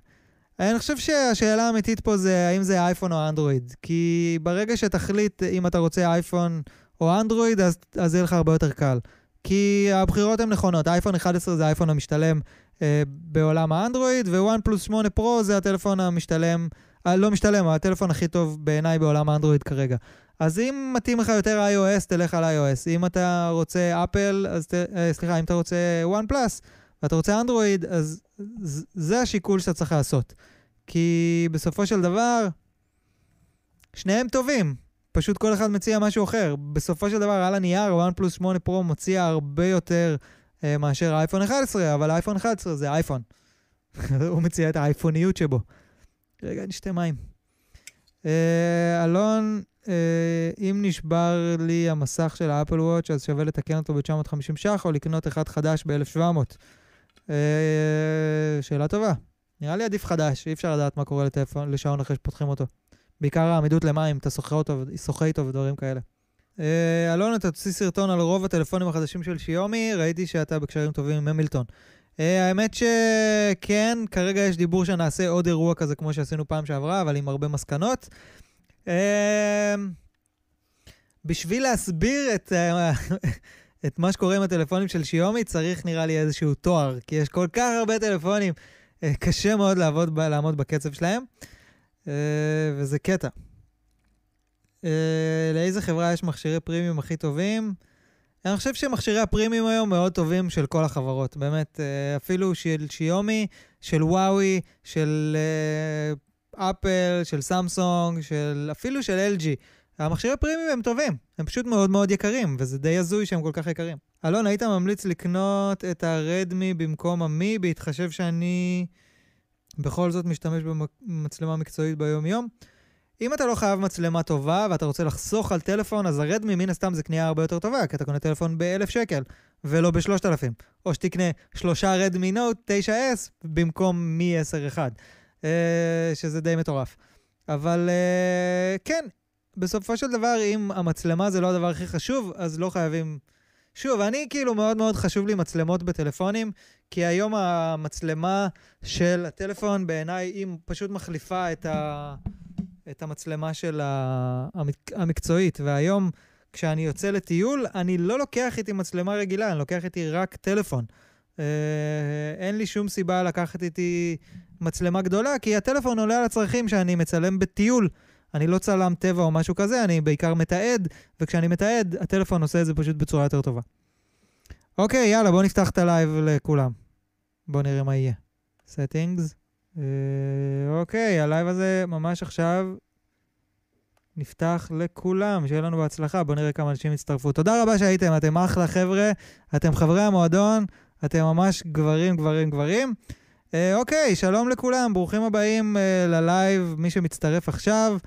אני חושב שהשאלה האמיתית פה זה האם זה אייפון או אנדרואיד. כי ברגע שתחליט אם אתה רוצה אייפון או אנדרואיד, אז, אז יהיה לך הרבה יותר קל. כי הבחירות הן נכונות. אייפון 11 זה האייפון המשתלם אה, בעולם האנדרואיד, ווואן פלוס 8 פרו זה הטלפון המשתלם, אה, לא משתלם, הטלפון הכי טוב בעיניי בעולם האנדרואיד כרגע. אז אם מתאים לך יותר iOS, תלך על iOS. אם אתה רוצה אפל, אז ת... אה, סליחה, אם אתה רוצה OnePlus ואתה רוצה אנדרואיד, אז זה השיקול שאתה צריך לעשות. כי בסופו של דבר, שניהם טובים. פשוט כל אחד מציע משהו אחר. בסופו של דבר, על הנייר, OnePlus 8 Pro מציע הרבה יותר אה, מאשר האייפון 11, אבל האייפון 11 זה אייפון. [LAUGHS] הוא מציע את האייפוניות שבו. רגע, נשתה מים. אה, אלון, אה, אם נשבר לי המסך של האפל וואץ', אז שווה לתקן אותו ב-950 ש"ח, או לקנות אחד חדש ב-1700. אה, שאלה טובה. נראה לי עדיף חדש, אי אפשר לדעת מה קורה לטלפון, לשעון אחרי שפותחים אותו. בעיקר העמידות למים, אתה שוחה אותו, שוחה איתו ודברים כאלה. אה, אלון, אתה תוציא סרטון על רוב הטלפונים החדשים של שיומי, ראיתי שאתה בקשרים טובים עם המילטון. אה, האמת שכן, כרגע יש דיבור שנעשה עוד אירוע כזה כמו שעשינו פעם שעברה, אבל עם הרבה מסקנות. בשביל להסביר את, את מה שקורה עם הטלפונים של שיומי, צריך נראה לי איזשהו תואר, כי יש כל כך הרבה טלפונים, אה, קשה מאוד לעבוד, לעמוד בקצב שלהם, אה, וזה קטע. אה, לאיזה חברה יש מכשירי פרימיום הכי טובים? אני חושב שמכשירי הפרימיום היום מאוד טובים של כל החברות, באמת, אפילו של שיומי, של וואוי, של אפל, של סמסונג, של, אפילו של LG. המכשירי פרימיום הם טובים, הם פשוט מאוד מאוד יקרים, וזה די הזוי שהם כל כך יקרים. אלון, היית ממליץ לקנות את הרדמי במקום המי, בהתחשב שאני בכל זאת משתמש במצלמה מקצועית ביום-יום? אם אתה לא חייב מצלמה טובה ואתה רוצה לחסוך על טלפון, אז הרדמי מן הסתם זה קנייה הרבה יותר טובה, כי אתה קונה טלפון ב-1,000 שקל ולא ב-3,000. או שתקנה שלושה רדמי נוט 9S במקום מי 10-1, אה, שזה די מטורף. אבל אה, כן, בסופו של דבר, אם המצלמה זה לא הדבר הכי חשוב, אז לא חייבים... שוב, אני כאילו מאוד מאוד חשוב לי מצלמות בטלפונים, כי היום המצלמה של הטלפון בעיניי היא פשוט מחליפה את, ה... את המצלמה של ה... המק... המקצועית, והיום כשאני יוצא לטיול, אני לא לוקח איתי מצלמה רגילה, אני לוקח איתי רק טלפון. אה, אין לי שום סיבה לקחת איתי מצלמה גדולה, כי הטלפון עולה על הצרכים שאני מצלם בטיול. אני לא צלם טבע או משהו כזה, אני בעיקר מתעד, וכשאני מתעד, הטלפון עושה את זה פשוט בצורה יותר טובה. אוקיי, יאללה, בואו נפתח את הלייב לכולם. בואו נראה מה יהיה. settings. אה, אוקיי, הלייב הזה ממש עכשיו נפתח לכולם, שיהיה לנו בהצלחה. בואו נראה כמה אנשים הצטרפו. תודה רבה שהייתם, אתם אחלה חבר'ה, אתם חברי המועדון, אתם ממש גברים, גברים, גברים. אה, אוקיי, שלום לכולם, ברוכים הבאים אה, ללייב, מי שמצטרף עכשיו,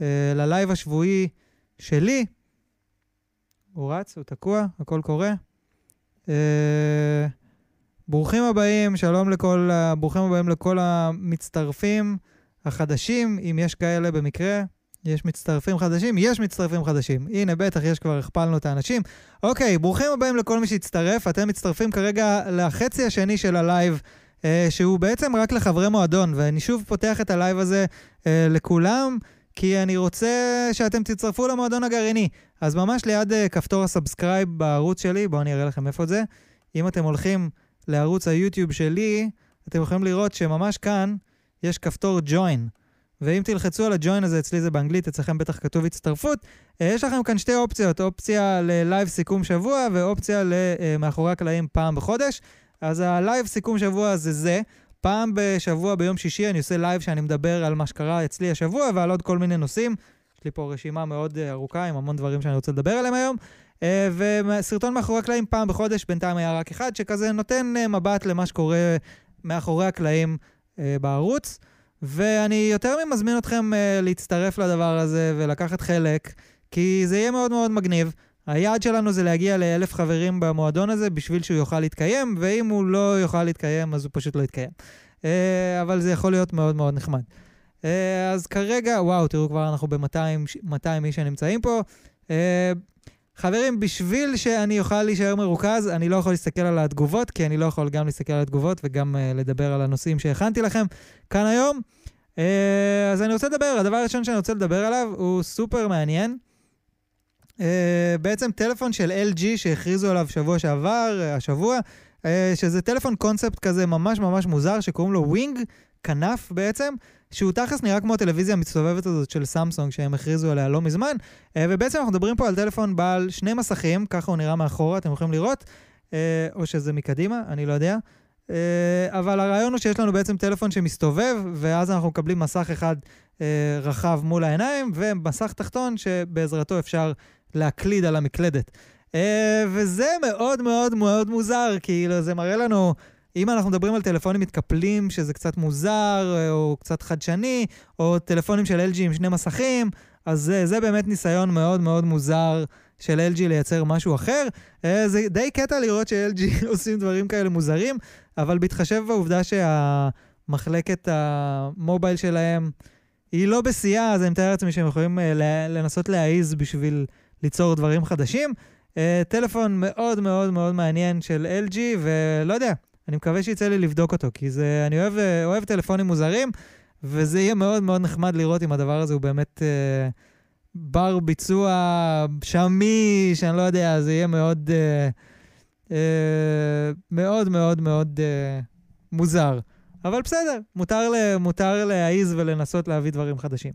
אה, ללייב השבועי שלי. הוא רץ, הוא תקוע, הכל קורה. אה, ברוכים הבאים, שלום לכל, ברוכים הבאים לכל המצטרפים החדשים, אם יש כאלה במקרה. יש מצטרפים חדשים? יש מצטרפים חדשים. הנה, בטח, יש כבר, הכפלנו את האנשים. אוקיי, ברוכים הבאים לכל מי שהצטרף. אתם מצטרפים כרגע לחצי השני של הלייב. אה, שהוא בעצם רק לחברי מועדון, ואני שוב פותח את הלייב הזה אה, לכולם, כי אני רוצה שאתם תצטרפו למועדון הגרעיני. אז ממש ליד אה, כפתור ה subscribe בערוץ שלי, בואו אני אראה לכם איפה זה. אם אתם הולכים לערוץ היוטיוב שלי, אתם יכולים לראות שממש כאן יש כפתור join. ואם תלחצו על הג'וין הזה, אצלי זה באנגלית, אצלכם בטח כתוב הצטרפות, יש לכם כאן שתי אופציות, אופציה ללייב סיכום שבוע ואופציה למאחורי הקלעים פעם בחודש. אז הלייב סיכום שבוע זה זה. פעם בשבוע ביום שישי אני עושה לייב שאני מדבר על מה שקרה אצלי השבוע ועל עוד כל מיני נושאים. יש לי פה רשימה מאוד אה, ארוכה עם המון דברים שאני רוצה לדבר עליהם היום. אה, וסרטון מאחורי הקלעים פעם בחודש, בינתיים היה רק אחד, שכזה נותן אה, מבט למה שקורה מאחורי הקלעים בערוץ. ואני יותר ממזמין אתכם להצטרף לדבר הזה ולקחת חלק, כי זה יהיה מאוד מאוד מגניב. היעד שלנו זה להגיע לאלף חברים במועדון הזה בשביל שהוא יוכל להתקיים, ואם הוא לא יוכל להתקיים, אז הוא פשוט לא יתקיים. אה, אבל זה יכול להיות מאוד מאוד נחמד. אה, אז כרגע, וואו, תראו כבר אנחנו ב-200 איש שנמצאים פה. אה, חברים, בשביל שאני אוכל להישאר מרוכז, אני לא יכול להסתכל על התגובות, כי אני לא יכול גם להסתכל על התגובות וגם uh, לדבר על הנושאים שהכנתי לכם כאן היום. אה, אז אני רוצה לדבר, הדבר הראשון שאני רוצה לדבר עליו הוא סופר מעניין. אה, בעצם טלפון של LG שהכריזו עליו שבוע שעבר, אה, השבוע, אה, שזה טלפון קונספט כזה ממש ממש מוזר, שקוראים לו Wing, כנף בעצם, שהוא תכלס נראה כמו הטלוויזיה המסתובבת הזאת של סמסונג שהם הכריזו עליה לא מזמן, אה, ובעצם אנחנו מדברים פה על טלפון בעל שני מסכים, ככה הוא נראה מאחורה, אתם יכולים לראות, אה, או שזה מקדימה, אני לא יודע. אה, אבל הרעיון הוא שיש לנו בעצם טלפון שמסתובב, ואז אנחנו מקבלים מסך אחד רחב מול העיניים, ומסך תחתון שבעזרתו אפשר להקליד על המקלדת. וזה מאוד מאוד מאוד מוזר, כאילו זה מראה לנו... אם אנחנו מדברים על טלפונים מתקפלים, שזה קצת מוזר, או קצת חדשני, או טלפונים של LG עם שני מסכים, אז זה, זה באמת ניסיון מאוד מאוד מוזר של LG לייצר משהו אחר. אה, זה די קטע לראות ש-LG [LAUGHS] עושים דברים כאלה מוזרים, אבל בהתחשב בעובדה שהמחלקת המובייל שלהם היא לא בשיאה, אז אני מתאר לעצמי שהם יכולים אה, לנסות להעיז בשביל ליצור דברים חדשים. אה, טלפון מאוד מאוד מאוד מעניין של LG, ולא יודע, אני מקווה שיצא לי לבדוק אותו, כי זה, אני אוהב, אוהב טלפונים מוזרים, וזה יהיה מאוד מאוד נחמד לראות אם הדבר הזה הוא באמת... Uh, בר ביצוע שמי, שאני לא יודע, זה יהיה מאוד, אה, אה, מאוד מאוד מאוד אה, מוזר. אבל בסדר, מותר, מותר להעיז ולנסות להביא דברים חדשים.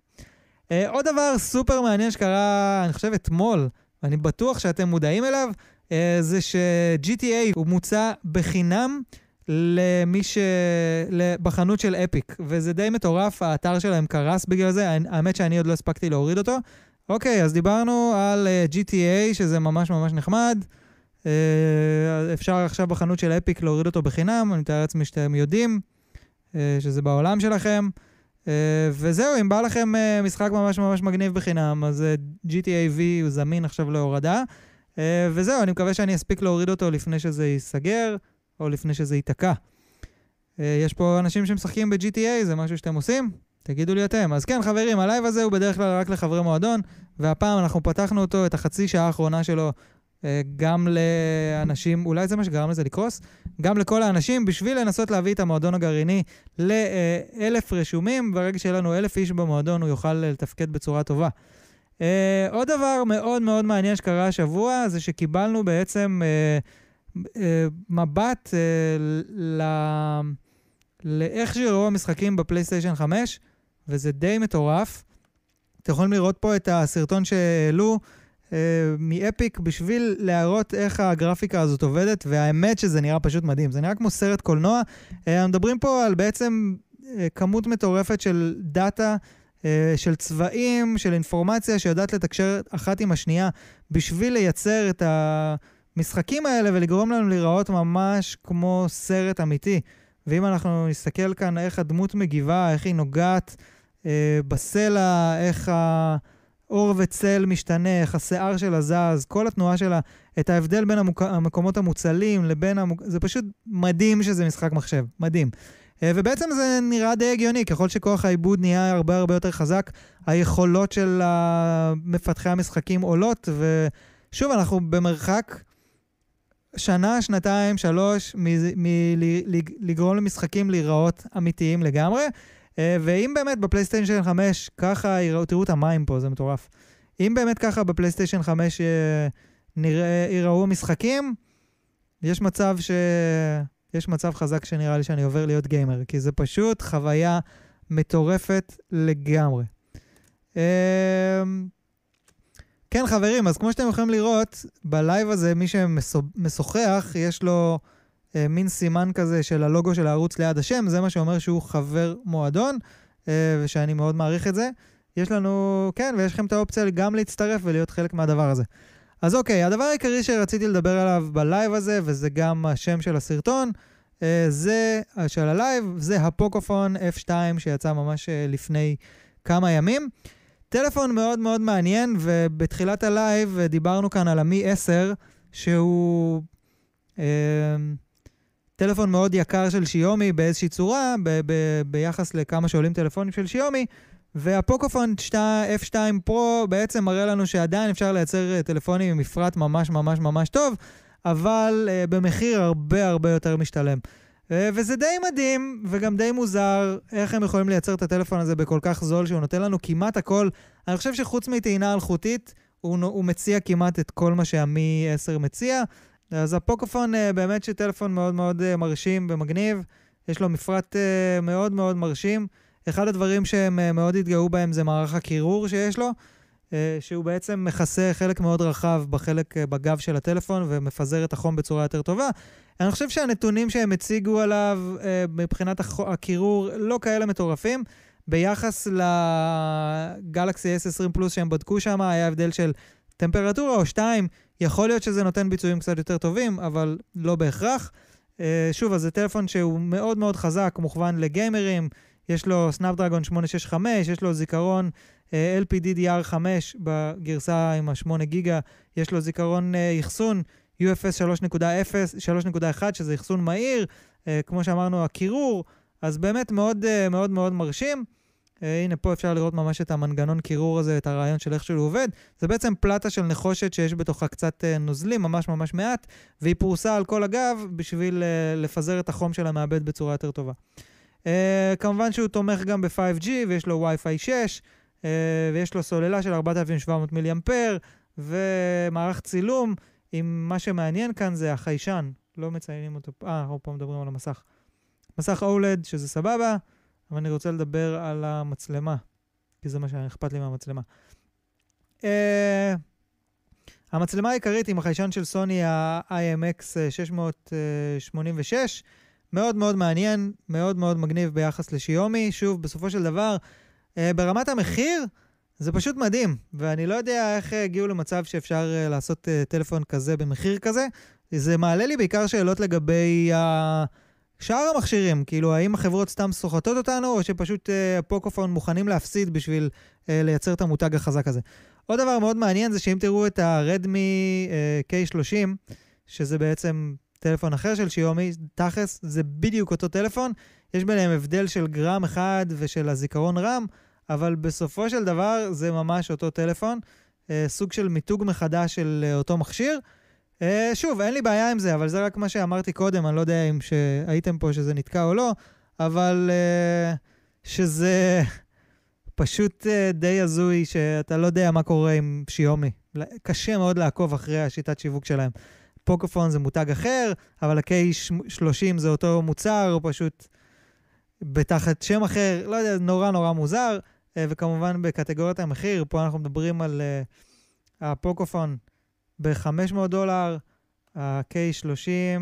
אה, עוד דבר סופר מעניין שקרה, אני חושב אתמול, ואני בטוח שאתם מודעים אליו, אה, זה ש-GTA הוא מוצע בחינם למי ש... בחנות של אפיק, וזה די מטורף, האתר שלהם קרס בגלל זה, האמת שאני עוד לא הספקתי להוריד אותו, אוקיי, אז דיברנו על uh, אה, GTA, שזה ממש ממש נחמד. Uh, אפשר עכשיו בחנות של אפיק להוריד אותו בחינם, אני מתאר לעצמי שאתם יודעים uh, שזה בעולם שלכם. Uh, וזהו, אם בא לכם uh, משחק ממש ממש מגניב בחינם, אז uh, GTA V הוא זמין עכשיו להורדה. וזהו, אני מקווה שאני אספיק להוריד אותו לפני שזה ייסגר, או לפני שזה ייתקע. יש פה אנשים שמשחקים ב-GTA, זה משהו שאתם עושים? תגידו לי אתם. אז כן, חברים, הלייב הזה הוא בדרך כלל רק לחברי מועדון, והפעם אנחנו פתחנו אותו, את החצי שעה האחרונה שלו, אה, גם לאנשים, אולי זה מה שגרם לזה לקרוס, גם לכל האנשים, בשביל לנסות להביא את המועדון הגרעיני לאלף רשומים. ברגע שיהיה לנו אלף איש במועדון, הוא יוכל לתפקד בצורה טובה. אה, עוד דבר מאוד מאוד מעניין שקרה השבוע, זה שקיבלנו בעצם אה, מבט ל... לאיך שיראו המשחקים בפלייסטיישן 5. וזה די מטורף. אתם יכולים לראות פה את הסרטון שהעלו אה, מאפיק בשביל להראות איך הגרפיקה הזאת עובדת, והאמת שזה נראה פשוט מדהים. זה נראה כמו סרט קולנוע. אה, מדברים פה על בעצם אה, כמות מטורפת של דאטה. אה, של צבעים, של אינפורמציה שיודעת לתקשר אחת עם השנייה בשביל לייצר את המשחקים האלה ולגרום לנו להיראות ממש כמו סרט אמיתי. ואם אנחנו נסתכל כאן איך הדמות מגיבה, איך היא נוגעת אה, בסלע, איך האור וצל משתנה, איך השיער שלה זז, כל התנועה שלה, את ההבדל בין המוק... המקומות המוצלים לבין... המוק... זה פשוט מדהים שזה משחק מחשב, מדהים. אה, ובעצם זה נראה די הגיוני, ככל שכוח העיבוד נהיה הרבה הרבה יותר חזק, היכולות של מפתחי המשחקים עולות, ושוב, אנחנו במרחק שנה, שנתיים, שלוש, מלגרום למשחקים להיראות אמיתיים לגמרי. אה, ואם באמת בפלייסטיישן 5 ככה יראו, תראו את המים פה, זה מטורף. אם באמת ככה בפלייסטיישן 5 אה, נראה, יראו משחקים, יש מצב ש... יש מצב חזק שנראה לי שאני עובר להיות גיימר, כי זה פשוט חוויה מטורפת לגמרי. אה, כן, חברים, אז כמו שאתם יכולים לראות, בלייב הזה, מי שמשוחח, יש לו מין סימן כזה של הלוגו של הערוץ ליד השם, זה מה שאומר שהוא חבר מועדון, אה, ושאני מאוד מעריך את זה. יש לנו, כן, ויש לכם את האופציה גם להצטרף ולהיות חלק מהדבר הזה. אז אוקיי, הדבר העיקרי שרציתי לדבר עליו בלייב הזה, וזה גם השם של הסרטון, אה, זה, של הלייב, זה הפוקופון F2 שיצא ממש אה, לפני כמה ימים. טלפון מאוד מאוד מעניין, ובתחילת הלייב אה, דיברנו כאן על המי 10, שהוא... טלפון מאוד יקר של שיומי באיזושהי צורה, ב- ב- ביחס לכמה שעולים טלפונים של שיומי, והפוקופון F2 פרו בעצם מראה לנו שעדיין אפשר לייצר אה, טלפונים עם מפרט ממש ממש ממש טוב, אבל אה, במחיר הרבה הרבה יותר משתלם. Uh, וזה די מדהים וגם די מוזר איך הם יכולים לייצר את הטלפון הזה בכל כך זול, שהוא נותן לנו כמעט הכל. אני חושב שחוץ מטעינה אלחוטית, הוא, הוא מציע כמעט את כל מה שהמי 10 מציע. אז הפוקופון uh, באמת שטלפון מאוד מאוד uh, מרשים ומגניב, יש לו מפרט uh, מאוד מאוד מרשים. אחד הדברים שהם מאוד התגאו בהם זה מערך הקירור שיש לו, שהוא בעצם מכסה חלק מאוד רחב בחלק בגב של הטלפון ומפזר את החום בצורה יותר טובה. אני חושב שהנתונים שהם הציגו עליו מבחינת הקירור לא כאלה מטורפים. ביחס לגלקסי S20 פלוס שהם בדקו שם, היה הבדל של טמפרטורה או שתיים יכול להיות שזה נותן ביצועים קצת יותר טובים, אבל לא בהכרח. אה, שוב, אז זה טלפון שהוא מאוד מאוד חזק, מוכוון לגיימרים, יש לו סנאפדרגון 865, יש לו זיכרון אה, LPDDR5 בגרסה עם ה-8 גיגה, יש לו זיכרון אה, אחסון UFS 3.0, 3.1, שזה אחסון מהיר, כמו שאמרנו, הקירור, אז באמת מאוד מאוד מאוד מרשים. אה, הנה, פה אפשר לראות ממש את המנגנון קירור הזה, את הרעיון של איך שהוא עובד. זה בעצם פלטה של נחושת שיש בתוכה קצת אה, נוזלים, ממש ממש מעט, והיא פרוסה על כל הגב בשביל אה, לפזר את החום של המעבד בצורה יותר טובה. כמובן שהוא תומך גם ב-5G, ויש לו Wi-Fi 6, אה, ויש לו סוללה של 4,700 מיליאמפר, ומערך צילום, עם מה שמעניין כאן זה החיישן, לא מציינים אותו, אה, אנחנו פה מדברים על המסך. מסך OLED, שזה סבבה, אבל אני רוצה לדבר על המצלמה, כי זה מה שאכפת לי מהמצלמה. Uh, המצלמה העיקרית עם החיישן של סוני ה-IMX 686, מאוד מאוד מעניין, מאוד מאוד מגניב ביחס לשיומי. שוב, בסופו של דבר, uh, ברמת המחיר, זה פשוט מדהים, ואני לא יודע איך הגיעו למצב שאפשר לעשות טלפון כזה במחיר כזה. זה מעלה לי בעיקר שאלות לגבי ה... Uh, שאר המכשירים, כאילו, האם החברות סתם סוחטות אותנו, או שפשוט uh, פוקופון מוכנים להפסיד בשביל uh, לייצר את המותג החזק הזה. עוד דבר מאוד מעניין זה שאם תראו את הרדמי uh, K30, שזה בעצם טלפון אחר של שיומי, תכלס, זה בדיוק אותו טלפון, יש ביניהם הבדל של גרם אחד ושל הזיכרון רם, אבל בסופו של דבר זה ממש אותו טלפון, uh, סוג של מיתוג מחדש של uh, אותו מכשיר. Uh, שוב, אין לי בעיה עם זה, אבל זה רק מה שאמרתי קודם, אני לא יודע אם שהייתם פה שזה נתקע או לא, אבל uh, שזה פשוט uh, די הזוי, שאתה לא יודע מה קורה עם שיומי. קשה מאוד לעקוב אחרי השיטת שיווק שלהם. פוקופון זה מותג אחר, אבל ה-K30 זה אותו מוצר, פשוט בתחת שם אחר, לא יודע, נורא נורא מוזר. Uh, וכמובן בקטגוריית המחיר, פה אנחנו מדברים על uh, הפוקופון. ב-500 דולר, ה-K30,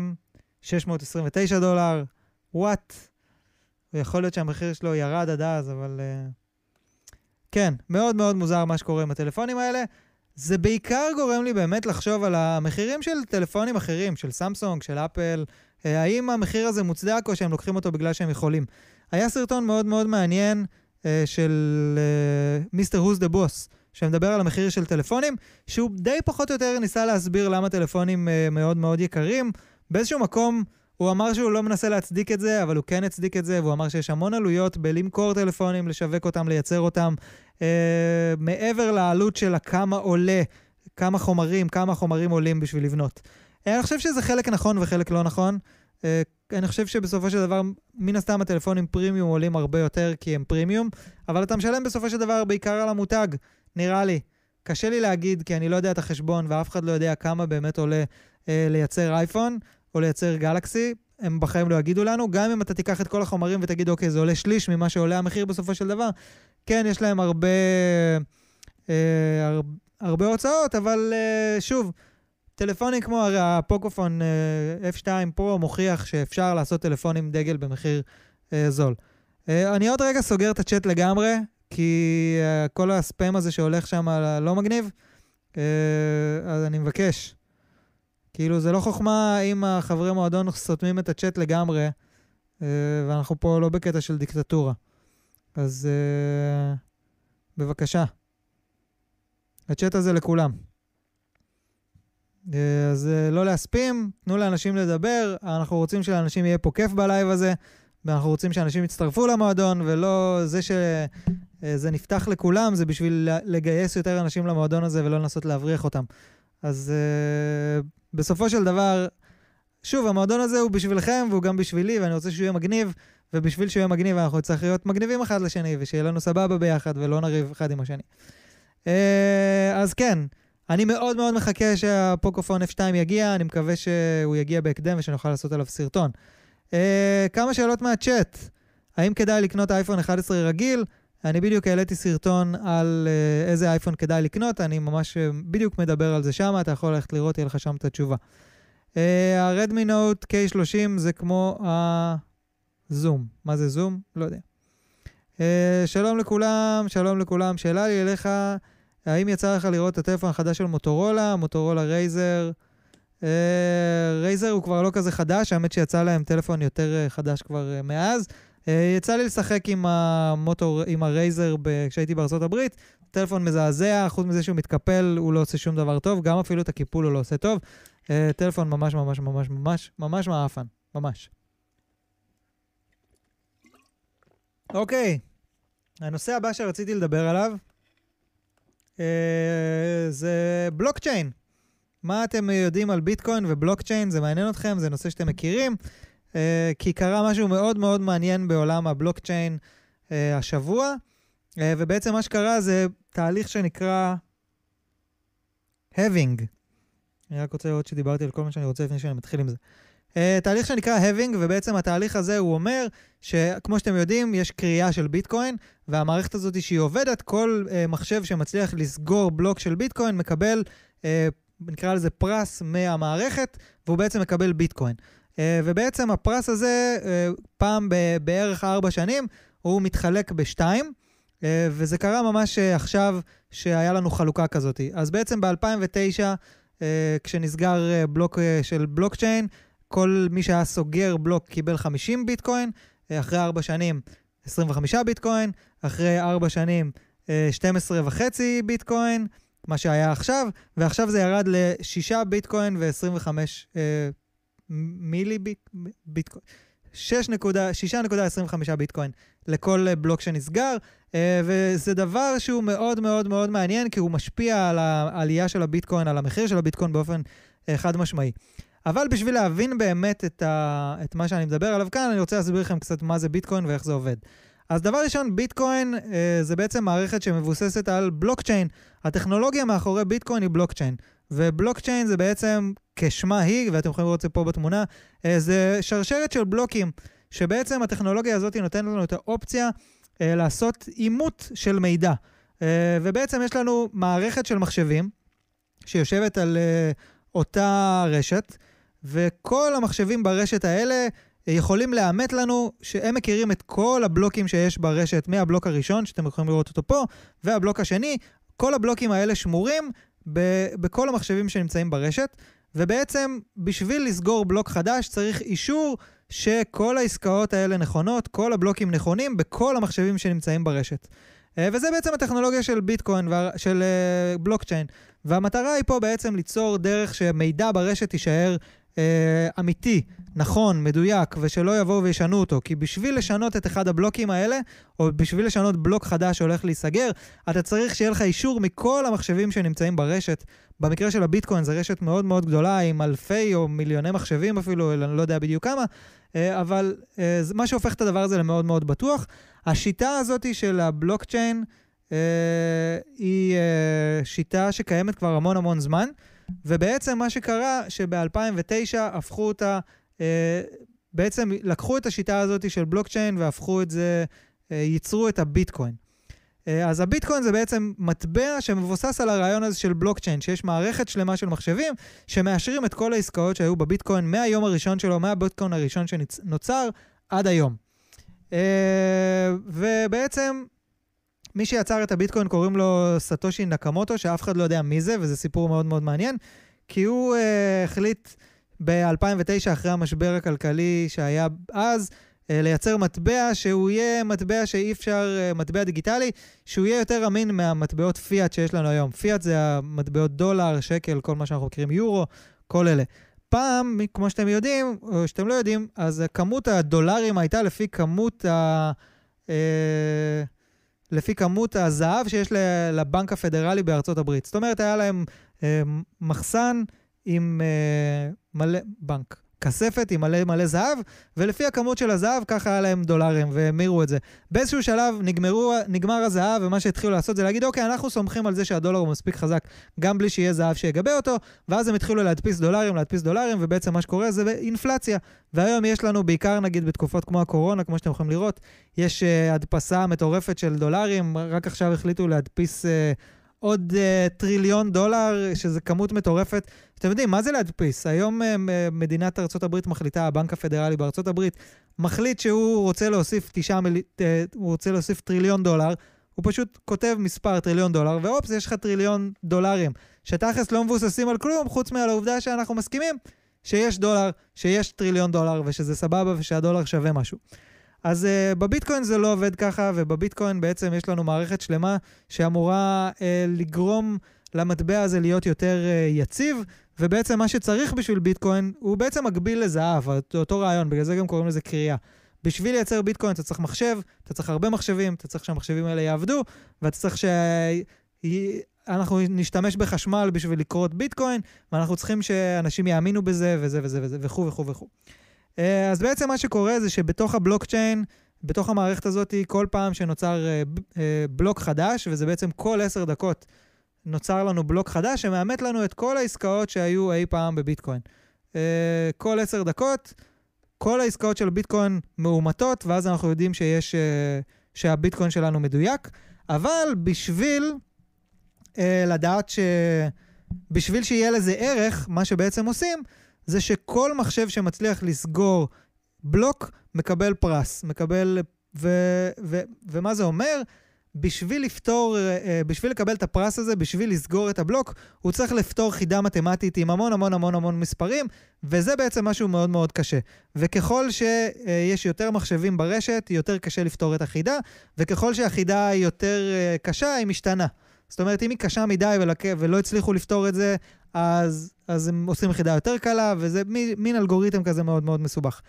629 דולר, וואט. יכול להיות שהמחיר שלו ירד עד אז, אבל... Uh, כן, מאוד מאוד מוזר מה שקורה עם הטלפונים האלה. זה בעיקר גורם לי באמת לחשוב על המחירים של טלפונים אחרים, של סמסונג, של אפל. Uh, האם המחיר הזה מוצדק או שהם לוקחים אותו בגלל שהם יכולים. היה סרטון מאוד מאוד מעניין uh, של מיסטר הוז דה בוס, שמדבר על המחיר של טלפונים, שהוא די פחות או יותר ניסה להסביר למה טלפונים uh, מאוד מאוד יקרים. באיזשהו מקום הוא אמר שהוא לא מנסה להצדיק את זה, אבל הוא כן הצדיק את זה, והוא אמר שיש המון עלויות בלמכור טלפונים, לשווק אותם, לייצר אותם, uh, מעבר לעלות של כמה עולה, כמה חומרים, כמה חומרים עולים בשביל לבנות. Uh, אני חושב שזה חלק נכון וחלק לא נכון. Uh, אני חושב שבסופו של דבר, מן הסתם הטלפונים פרימיום עולים הרבה יותר כי הם פרימיום, אבל אתה משלם בסופו של דבר בעיקר על המותג. נראה לי. קשה לי להגיד, כי אני לא יודע את החשבון, ואף אחד לא יודע כמה באמת עולה אה, לייצר אייפון או לייצר גלקסי. הם בחיים לא יגידו לנו, גם אם אתה תיקח את כל החומרים ותגיד, אוקיי, זה עולה שליש ממה שעולה המחיר בסופו של דבר. כן, יש להם הרבה, אה, הר, הרבה הוצאות, אבל אה, שוב, טלפונים כמו הפוקופון אה, F2 פרו מוכיח שאפשר לעשות טלפונים דגל במחיר אה, זול. אה, אני עוד רגע סוגר את הצ'אט לגמרי, כי uh, כל הספאם הזה שהולך שם לא מגניב, uh, אז אני מבקש. כאילו, זה לא חוכמה אם החברי מועדון סותמים את הצ'אט לגמרי, uh, ואנחנו פה לא בקטע של דיקטטורה. אז uh, בבקשה. הצ'אט הזה לכולם. Uh, אז uh, לא להספים, תנו לאנשים לדבר, אנחנו רוצים שלאנשים יהיה פה כיף בלייב הזה, ואנחנו רוצים שאנשים יצטרפו למועדון, ולא זה ש... אה, נפתח לכולם, זה בשביל לגייס יותר אנשים למועדון הזה ולא לנסות להבריח אותם. אז uh, בסופו של דבר, שוב, המועדון הזה הוא בשבילכם והוא גם בשבילי, ואני רוצה שהוא יהיה מגניב, ובשביל שהוא יהיה מגניב אנחנו צריכים להיות מגניבים אחד לשני, ושיהיה לנו סבבה ביחד ולא נריב אחד עם השני. Uh, אז כן, אני מאוד מאוד מחכה שהפוקופון F2 יגיע, אני מקווה שהוא יגיע בהקדם ושנוכל לעשות עליו סרטון. כמה שאלות מהצ'אט. האם כדאי לקנות אייפון 11 רגיל? אני בדיוק העליתי סרטון על uh, איזה אייפון כדאי לקנות, אני ממש uh, בדיוק מדבר על זה שם, אתה יכול ללכת לראות, יהיה לך שם את התשובה. הרדמי נוט K30 זה כמו הזום. מה זה זום? לא יודע. Uh, שלום לכולם, שלום לכולם. שאלה לי אליך, האם יצא לך לראות את הטלפון החדש של מוטורולה, מוטורולה רייזר רייזר הוא כבר לא כזה חדש, האמת שיצא להם טלפון יותר חדש כבר מאז. יצא לי לשחק עם המוטור, עם הרייזר כשהייתי בארצות הברית, טלפון מזעזע, חוץ מזה שהוא מתקפל, הוא לא עושה שום דבר טוב, גם אפילו את הקיפול הוא לא עושה טוב. טלפון ממש ממש ממש ממש ממש מעפן, ממש. אוקיי, הנושא הבא שרציתי לדבר עליו אה, זה בלוקצ'יין. מה אתם יודעים על ביטקוין ובלוקצ'יין? זה מעניין אתכם? זה נושא שאתם מכירים? אה, כי קרה משהו מאוד מאוד מעניין בעולם הבלוקצ'יין אה, השבוע, אה, ובעצם מה שקרה זה תהליך שנקרא having. אני רק רוצה לראות שדיברתי על כל מה שאני רוצה לפני שאני מתחיל עם זה. Uh, תהליך שנקרא having, ובעצם התהליך הזה הוא אומר שכמו שאתם יודעים, יש קריאה של ביטקוין, והמערכת הזאת שהיא עובדת, כל uh, מחשב שמצליח לסגור בלוק של ביטקוין מקבל, uh, נקרא לזה פרס מהמערכת, והוא בעצם מקבל ביטקוין. Uh, ובעצם הפרס הזה, uh, פעם בערך ארבע שנים, הוא מתחלק בשתיים, uh, וזה קרה ממש עכשיו שהיה לנו חלוקה כזאת. אז בעצם ב-2009, uh, כשנסגר בלוק של בלוקצ'יין, כל מי שהיה סוגר בלוק קיבל 50 ביטקוין, אה, אחרי 4 שנים 25 ביטקוין, אחרי 4 שנים 12 אה, וחצי ביטקוין, מה שהיה עכשיו, ועכשיו זה ירד ל-6 ביטקוין ו-25 אה, מילי ביט, ביטקוין. 6.25 ביטקוין לכל בלוק שנסגר, וזה דבר שהוא מאוד מאוד מאוד מעניין, כי הוא משפיע על העלייה של הביטקוין, על המחיר של הביטקוין באופן חד משמעי. אבל בשביל להבין באמת את, ה, את מה שאני מדבר עליו כאן, אני רוצה להסביר לכם קצת מה זה ביטקוין ואיך זה עובד. אז דבר ראשון, ביטקוין אה, זה בעצם מערכת שמבוססת על בלוקצ'יין. הטכנולוגיה מאחורי ביטקוין היא בלוקצ'יין. ובלוקצ'יין זה בעצם, כשמה היא, ואתם יכולים לראות את זה פה בתמונה, אה, זה שרשרת של בלוקים, שבעצם הטכנולוגיה הזאת נותנת לנו את האופציה אה, לעשות אימות של מידע. אה, ובעצם יש לנו מערכת של מחשבים שיושבת על אה, אותה רשת, וכל המחשבים ברשת האלה יכולים לאמת לנו שהם מכירים את כל הבלוקים שיש ברשת, מהבלוק הראשון, שאתם יכולים לראות אותו פה, והבלוק השני, כל הבלוקים האלה שמורים ב- בכל המחשבים שנמצאים ברשת, ובעצם בשביל לסגור בלוק חדש צריך אישור שכל העסקאות האלה נכונות, כל הבלוקים נכונים בכל המחשבים שנמצאים ברשת. אה, וזה בעצם הטכנולוגיה של ביטקוין, של אה, בלוקצ'יין. והמטרה היא פה בעצם ליצור דרך שמידע ברשת יישאר אה, אמיתי, נכון, מדויק, ושלא יבואו וישנו אותו. כי בשביל לשנות את אחד הבלוקים האלה, או בשביל לשנות בלוק חדש שהולך להיסגר, אתה צריך שיהיה לך אישור מכל המחשבים שנמצאים ברשת. במקרה של הביטקוין זו רשת מאוד מאוד גדולה, עם אלפי או מיליוני מחשבים אפילו, אני לא יודע בדיוק כמה, אה, אבל אה, מה שהופך את הדבר הזה למאוד מאוד בטוח. השיטה הזאת של הבלוקצ'יין אה, היא שיטה שקיימת כבר המון המון זמן. ובעצם מה שקרה, שב-2009 הפכו אותה, אה, בעצם לקחו את השיטה הזאת של בלוקצ'יין והפכו את זה, אה, ייצרו את הביטקוין. אה, אז הביטקוין זה בעצם מטבע שמבוסס על הרעיון הזה של בלוקצ'יין, שיש מערכת שלמה של מחשבים שמאשרים את כל העסקאות שהיו בביטקוין מהיום הראשון שלו, מהביטקוין הראשון שנוצר עד היום. אה, ובעצם מי שיצר את הביטקוין קוראים לו סטושי נקמוטו, שאף אחד לא יודע מי זה, וזה סיפור מאוד מאוד מעניין, כי הוא uh, החליט ב-2009, אחרי המשבר הכלכלי שהיה אז, uh, לייצר מטבע שהוא יהיה מטבע שאי אפשר, uh, מטבע דיגיטלי, שהוא יהיה יותר אמין מהמטבעות פיאט שיש לנו היום. פיאט זה המטבעות דולר, שקל, כל מה שאנחנו מכירים, יורו, כל אלה. פעם, כמו שאתם יודעים, או שאתם לא יודעים, אז כמות הדולרים הייתה לפי כמות ה... Uh, לפי כמות הזהב שיש לבנק הפדרלי בארצות הברית. זאת אומרת, היה להם אה, מחסן עם אה, מלא, בנק, כספת עם מלא מלא זהב, ולפי הכמות של הזהב, ככה היה להם דולרים, והמירו את זה. באיזשהו שלב נגמרו, נגמר הזהב, ומה שהתחילו לעשות זה להגיד, אוקיי, אנחנו סומכים על זה שהדולר הוא מספיק חזק, גם בלי שיהיה זהב שיגבה אותו, ואז הם התחילו להדפיס דולרים, להדפיס דולרים, ובעצם מה שקורה זה אינפלציה. והיום יש לנו, בעיקר נגיד בתקופות כמו הקורונה, כמו שאתם יכולים לראות, יש uh, הדפסה מטורפת של דולרים, רק עכשיו החליטו להדפיס... Uh, עוד uh, טריליון דולר, שזה כמות מטורפת. אתם יודעים, מה זה להדפיס? היום uh, מדינת ארה"ב מחליטה, הבנק הפדרלי בארה"ב, מחליט שהוא רוצה להוסיף, תשעה מיל... uh, הוא רוצה להוסיף טריליון דולר, הוא פשוט כותב מספר טריליון דולר, ואופס, יש לך טריליון דולרים, שתכלס לא מבוססים על כלום, חוץ מעל העובדה שאנחנו מסכימים שיש דולר, שיש טריליון דולר, ושזה סבבה ושהדולר שווה משהו. אז uh, בביטקוין זה לא עובד ככה, ובביטקוין בעצם יש לנו מערכת שלמה שאמורה uh, לגרום למטבע הזה להיות יותר uh, יציב, ובעצם מה שצריך בשביל ביטקוין הוא בעצם מקביל לזהב, אותו רעיון, בגלל זה גם קוראים לזה קריאה. בשביל לייצר ביטקוין אתה צריך מחשב, אתה צריך הרבה מחשבים, אתה צריך שהמחשבים האלה יעבדו, ואתה צריך שאנחנו נשתמש בחשמל בשביל לקרות ביטקוין, ואנחנו צריכים שאנשים יאמינו בזה, וזה וזה וזה, וכו' וכו' וכו'. אה, אז בעצם מה שקורה זה שבתוך הבלוקצ'יין, בתוך המערכת הזאת, כל פעם שנוצר אה, אה, בלוק חדש, וזה בעצם כל עשר דקות נוצר לנו בלוק חדש שמאמת לנו את כל העסקאות שהיו אי פעם בביטקוין. כל עשר דקות, כל העסקאות של ביטקוין מאומתות, ואז אנחנו יודעים שיש, שהביטקוין שלנו מדויק. אבל בשביל לדעת ש... בשביל שיהיה לזה ערך, מה שבעצם עושים, זה שכל מחשב שמצליח לסגור בלוק מקבל פרס, מקבל... ו, ו, ומה זה אומר? בשביל לפתור, אה, בשביל לקבל את הפרס הזה, בשביל לסגור את הבלוק, הוא צריך לפתור חידה מתמטית עם המון המון המון המון מספרים, וזה בעצם משהו מאוד מאוד קשה. וככל שיש יותר מחשבים ברשת, יותר קשה לפתור את החידה, וככל שהחידה היא יותר אה, קשה, היא משתנה. זאת אומרת, אם היא קשה מדי. ולא הצליחו לפתור את זה, אז, אז הם עושים יחידה יותר קלה, וזה מין, אלגוריתם כזה מאוד מאוד מסובך.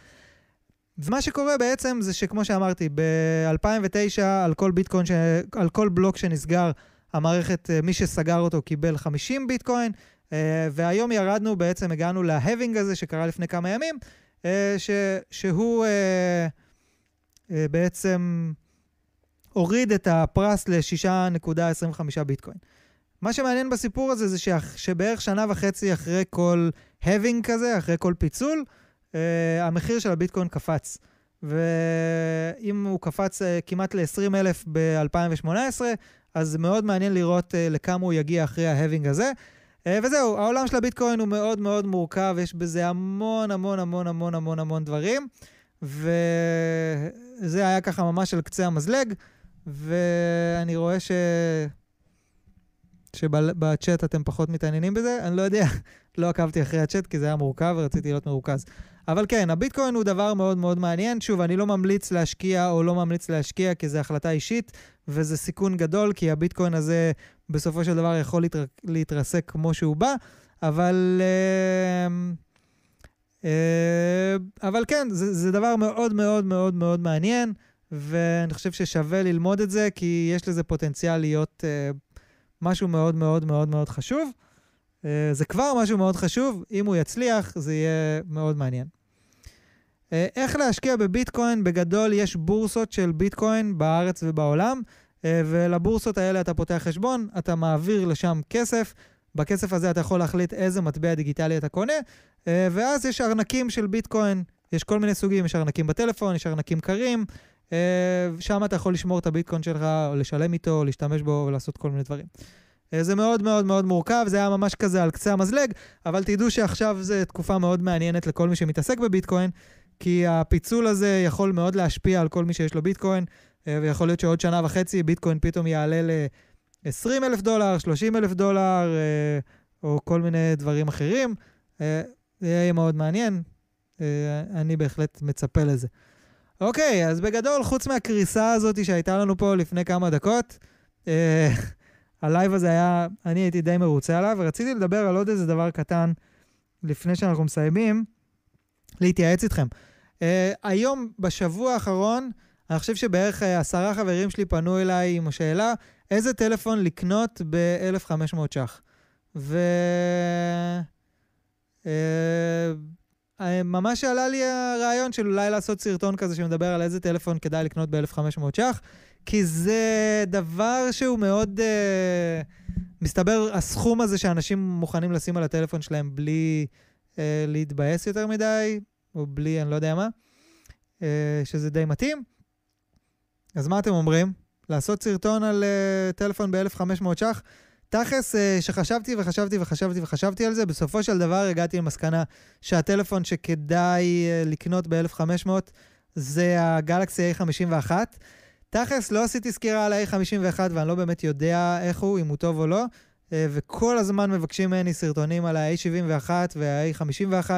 ומה שקורה בעצם זה שכמו שאמרתי, ב-2009 על כל ביטקוין, ש... על כל בלוק שנסגר, המערכת, אה, מי שסגר אותו קיבל 50 ביטקוין, אה, והיום ירדנו, בעצם הגענו להבינג הזה שקרה לפני כמה ימים, אה, ש... שהוא בעצם הוריד את הפרס ל-6.25 ביטקוין. מה שמעניין בסיפור הזה זה שבערך שנה וחצי אחרי כל having כזה, אחרי כל פיצול, uh, המחיר של הביטקוין קפץ. ואם הוא קפץ uh, כמעט ל-20 אלף ב-2018, אז מאוד מעניין לראות uh, לכמה הוא יגיע אחרי ההבינג הזה. Uh, וזהו, העולם של הביטקוין הוא מאוד מאוד מורכב, יש בזה המון המון המון המון המון המון דברים, וזה היה ככה ממש על קצה המזלג, ואני רואה ש... שבצ'אט אתם פחות מתעניינים בזה, אני לא יודע, לא עקבתי אחרי הצ'אט כי זה היה מורכב ורציתי להיות מרוכז. אבל כן, הביטקוין הוא דבר מאוד מאוד מעניין. שוב, אני לא ממליץ להשקיע או לא ממליץ להשקיע כי זו החלטה אישית, וזה סיכון גדול, כי הביטקוין הזה בסופו של דבר יכול להתר... להתרסק כמו שהוא בא, אבל... אה, אה, אבל כן, זה, זה דבר מאוד מאוד מאוד מאוד מעניין, ואני חושב ששווה ללמוד את זה, כי יש לזה פוטנציאל להיות... אה, משהו מאוד מאוד מאוד מאוד חשוב. Uh, זה כבר משהו מאוד חשוב, אם הוא יצליח, זה יהיה מאוד מעניין. Uh, איך להשקיע בביטקוין? בגדול יש בורסות של ביטקוין בארץ ובעולם, uh, ולבורסות האלה אתה פותח חשבון, אתה מעביר לשם כסף, בכסף הזה אתה יכול להחליט איזה מטבע דיגיטלי אתה קונה, ואז יש ארנקים של ביטקוין, יש כל מיני סוגים, יש ארנקים בטלפון, יש ארנקים קרים, שם אתה יכול לשמור את הביטקוין שלך, או לשלם איתו, או להשתמש בו ולעשות כל מיני דברים. Uh, זה מאוד מאוד מאוד מורכב, זה היה ממש כזה על קצה המזלג, אבל תדעו שעכשיו זו תקופה מאוד מעניינת לכל מי שמתעסק בביטקוין, כי הפיצול הזה יכול מאוד להשפיע על כל מי שיש לו ביטקוין, uh, ויכול להיות שעוד שנה וחצי ביטקוין פתאום יעלה ל-20 אלף דולר, 30 אלף דולר, או כל מיני דברים אחרים. זה יהיה מאוד מעניין, אני בהחלט מצפה לזה. אוקיי, אז בגדול, חוץ מהקריסה הזאת שהייתה לנו פה לפני כמה דקות, אה, [LAUGHS] הלייב הזה היה, אני הייתי די מרוצה עליו, ורציתי לדבר על עוד איזה דבר קטן לפני שאנחנו מסיימים, להתייעץ איתכם. אה, היום, בשבוע האחרון, אני חושב שבערך אה, עשרה חברים שלי פנו אליי עם השאלה, איזה טלפון לקנות ב-1,500 ש"ח. ו... אה, ממש עלה לי הרעיון של אולי לעשות סרטון כזה שמדבר על איזה טלפון כדאי לקנות ב-1500 ש"ח, כי זה דבר שהוא מאוד... uh, מסתבר, הסכום הזה שאנשים מוכנים לשים על הטלפון שלהם בלי uh, להתבאס יותר מדי, או בלי אני לא יודע מה, uh, שזה די מתאים. אז מה אתם אומרים? לעשות סרטון על uh, טלפון ב-1500 ש"ח? תכלס, אה, שחשבתי וחשבתי וחשבתי וחשבתי על זה, בסופו של דבר הגעתי למסקנה שהטלפון שכדאי אה, לקנות ב-1500 זה הגלקסי A51. תכלס, לא עשיתי סקירה על ה-A51 ואני לא באמת יודע איך הוא, אם הוא טוב או לא, אה, וכל הזמן מבקשים ממני סרטונים על ה-A71 וה-A51.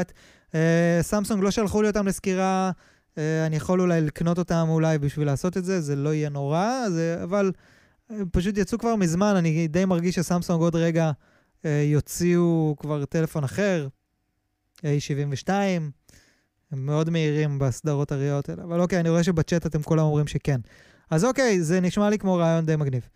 אה, סמסונג לא שלחו לי אותם לסקירה, אני יכול אולי לקנות אותם אולי בשביל לעשות את זה, זה לא יהיה נורא, זה, אבל פשוט יצאו כבר מזמן, אני די מרגיש שסמסונג עוד רגע יוציאו כבר טלפון אחר, A72. הם מאוד מהירים בסדרות הראיות האלה, אבל אוקיי, אני רואה שבצ'אט אתם כולם אומרים שכן. אז אוקיי, זה נשמע לי כמו רעיון די מגניב.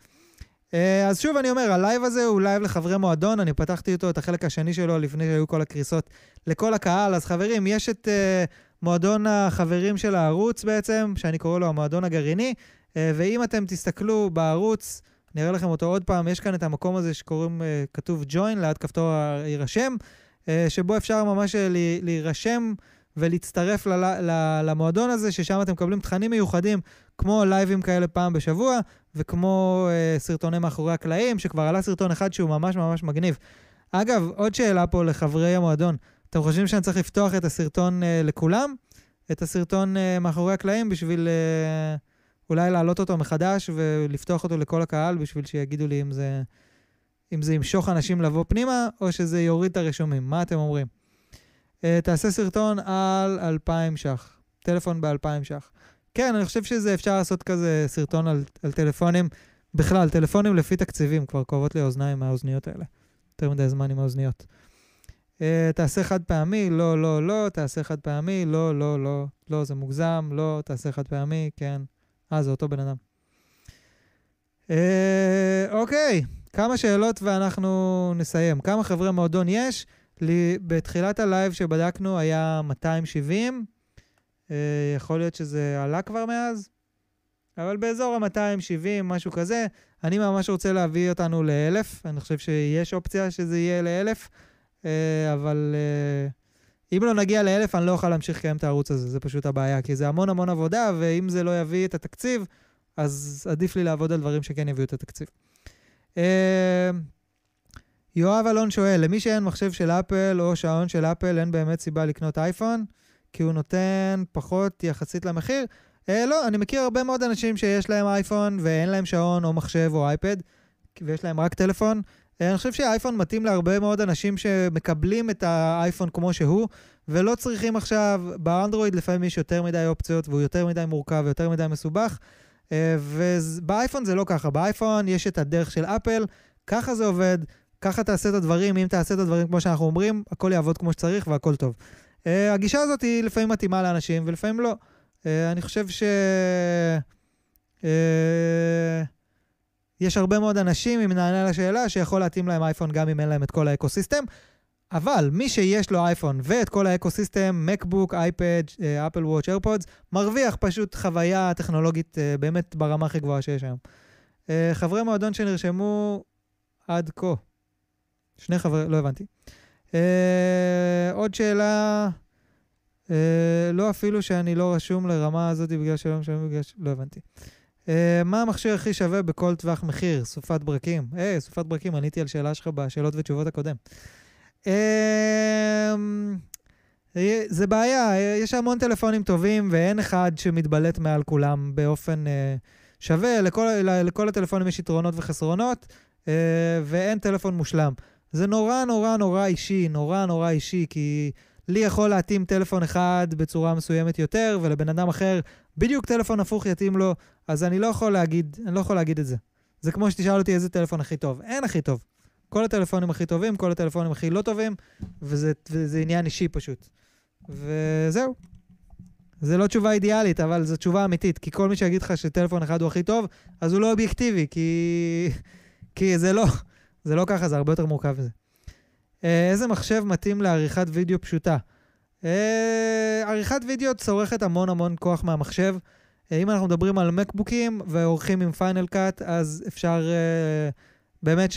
אה, אז שוב אני אומר, הלייב הזה הוא לייב לחברי מועדון, אני פתחתי אותו, את החלק השני שלו, לפני שהיו כל הקריסות לכל הקהל. אז חברים, יש את uh, מועדון החברים של הערוץ בעצם, שאני קורא לו המועדון הגרעיני, ואם אתם תסתכלו בערוץ, אני אראה לכם אותו עוד פעם, יש כאן את המקום הזה שקוראים, uh, כתוב join, ליד כפתור הירשם, uh, שבו אפשר ממש להירשם. ולהצטרף למועדון הזה, ששם אתם מקבלים תכנים מיוחדים, כמו לייבים כאלה פעם בשבוע, וכמו uh, סרטוני מאחורי הקלעים, שכבר עלה סרטון אחד שהוא ממש ממש מגניב. אגב, עוד שאלה פה לחברי המועדון. אתם חושבים שאני צריך לפתוח את הסרטון לכולם? את הסרטון מאחורי הקלעים בשביל אולי להעלות אותו מחדש ולפתוח אותו לכל הקהל בשביל שיגידו לי אם זה, אם זה ימשוך אנשים לבוא פנימה, או שזה יוריד את הרשומים. מה אתם אומרים? Uh, תעשה סרטון על 2,000 ש"ח. טלפון ב-2,000 ש"ח. כן, אני חושב שזה אפשר לעשות כזה סרטון על, על טלפונים. בכלל, טלפונים לפי תקציבים, כבר כואבות לי האוזניים מהאוזניות האלה. יותר מדי זמן עם האוזניות. אה, תעשה חד פעמי, לא, לא, לא, תעשה חד פעמי, לא, לא, לא, לא, זה מוגזם, לא, תעשה חד פעמי, כן. אה, זה אותו בן אדם. אה, אוקיי, כמה שאלות ואנחנו נסיים. כמה חברי מועדון יש? לי, בתחילת הלייב שבדקנו היה 270, אה, יכול להיות שזה עלה כבר מאז, אבל באזור ה-270, משהו כזה. אני ממש רוצה להביא אותנו ל-1,000, אני חושב שיש אופציה שזה יהיה ל-1,000, אה, אבל אה, אם לא נגיע ל-1,000, אני לא אוכל להמשיך לקיים את הערוץ הזה, זה פשוט הבעיה, כי זה המון המון עבודה, ואם זה לא יביא את התקציב, אז עדיף לי לעבוד על דברים שכן יביאו את התקציב. יואב אלון שואל, למי שאין מחשב של אפל או שעון של אפל, אין באמת סיבה לקנות אייפון, כי הוא נותן פחות יחסית למחיר? אה, לא, אני מכיר הרבה מאוד אנשים שיש להם אייפון ואין להם שעון או מחשב או אייפד, ויש להם רק טלפון. אה, אני חושב שהאייפון מתאים להרבה מאוד אנשים שמקבלים את האייפון כמו שהוא, ולא צריכים עכשיו, באנדרואיד לפעמים יש יותר מדי אופציות והוא יותר מדי מורכב ויותר מדי מסובך, אה, ובאייפון זה לא ככה, באייפון יש את הדרך של אפל, ככה זה עובד, ככה תעשה את הדברים, אם תעשה את הדברים כמו שאנחנו אומרים, הכל יעבוד כמו שצריך והכל טוב. אה, הגישה הזאת היא לפעמים מתאימה לאנשים ולפעמים לא. אני חושב ש... יש הרבה מאוד אנשים, אם נענה לשאלה, שיכול להתאים להם אייפון גם אם אין להם את כל ה ecosystem. אבל מי שיש לו אייפון ואת כל ה ecosystem, מקבוק, אייפד, אפל וואץ', איירפודס, מרוויח פשוט חוויה טכנולוגית אה, באמת ברמה הכי גבוהה שיש היום. אה, חברי מועדון שנרשמו עד כה. שני חברי, לא הבנתי. עוד שאלה, לא אפילו שאני לא רשום לרמה הזאת בגלל שלא משלמים בגלל ש... לא הבנתי. Uh, מה המכשיר הכי שווה בכל טווח מחיר? סופת ברקים. היי, hey, סופת ברקים, עניתי על שאלה שלך בשאלות ותשובות הקודם. Uh, זה בעיה, יש המון טלפונים טובים ואין אחד שמתבלט מעל כולם באופן uh, שווה. לכל, לכל הטלפונים יש יתרונות וחסרונות, uh, ואין טלפון מושלם. זה נורא נורא נורא אישי, נורא נורא אישי, כי לי יכול להתאים טלפון אחד בצורה מסוימת יותר, ולבן אדם אחר בדיוק טלפון הפוך יתאים לו, אז אני לא יכול להגיד, אני לא יכול להגיד את זה. זה כמו שתשאל אותי איזה טלפון הכי טוב. אין הכי טוב. כל הטלפונים הכי טובים, כל הטלפונים הכי לא טובים, וזה, וזה עניין אישי פשוט. וזהו. זה לא תשובה אידיאלית, אבל זו תשובה אמיתית, כי כל מי שיגיד לך שטלפון אחד הוא הכי טוב, אז הוא לא אובייקטיבי, כי... כי זה לא. זה לא ככה, זה הרבה יותר מורכב מזה. אה, איזה מחשב מתאים לעריכת וידאו פשוטה? אה, עריכת וידאו צורכת המון המון כוח מהמחשב. אה, אם אנחנו מדברים על מקבוקים ועורכים עם פיינל קאט, אז אפשר באמת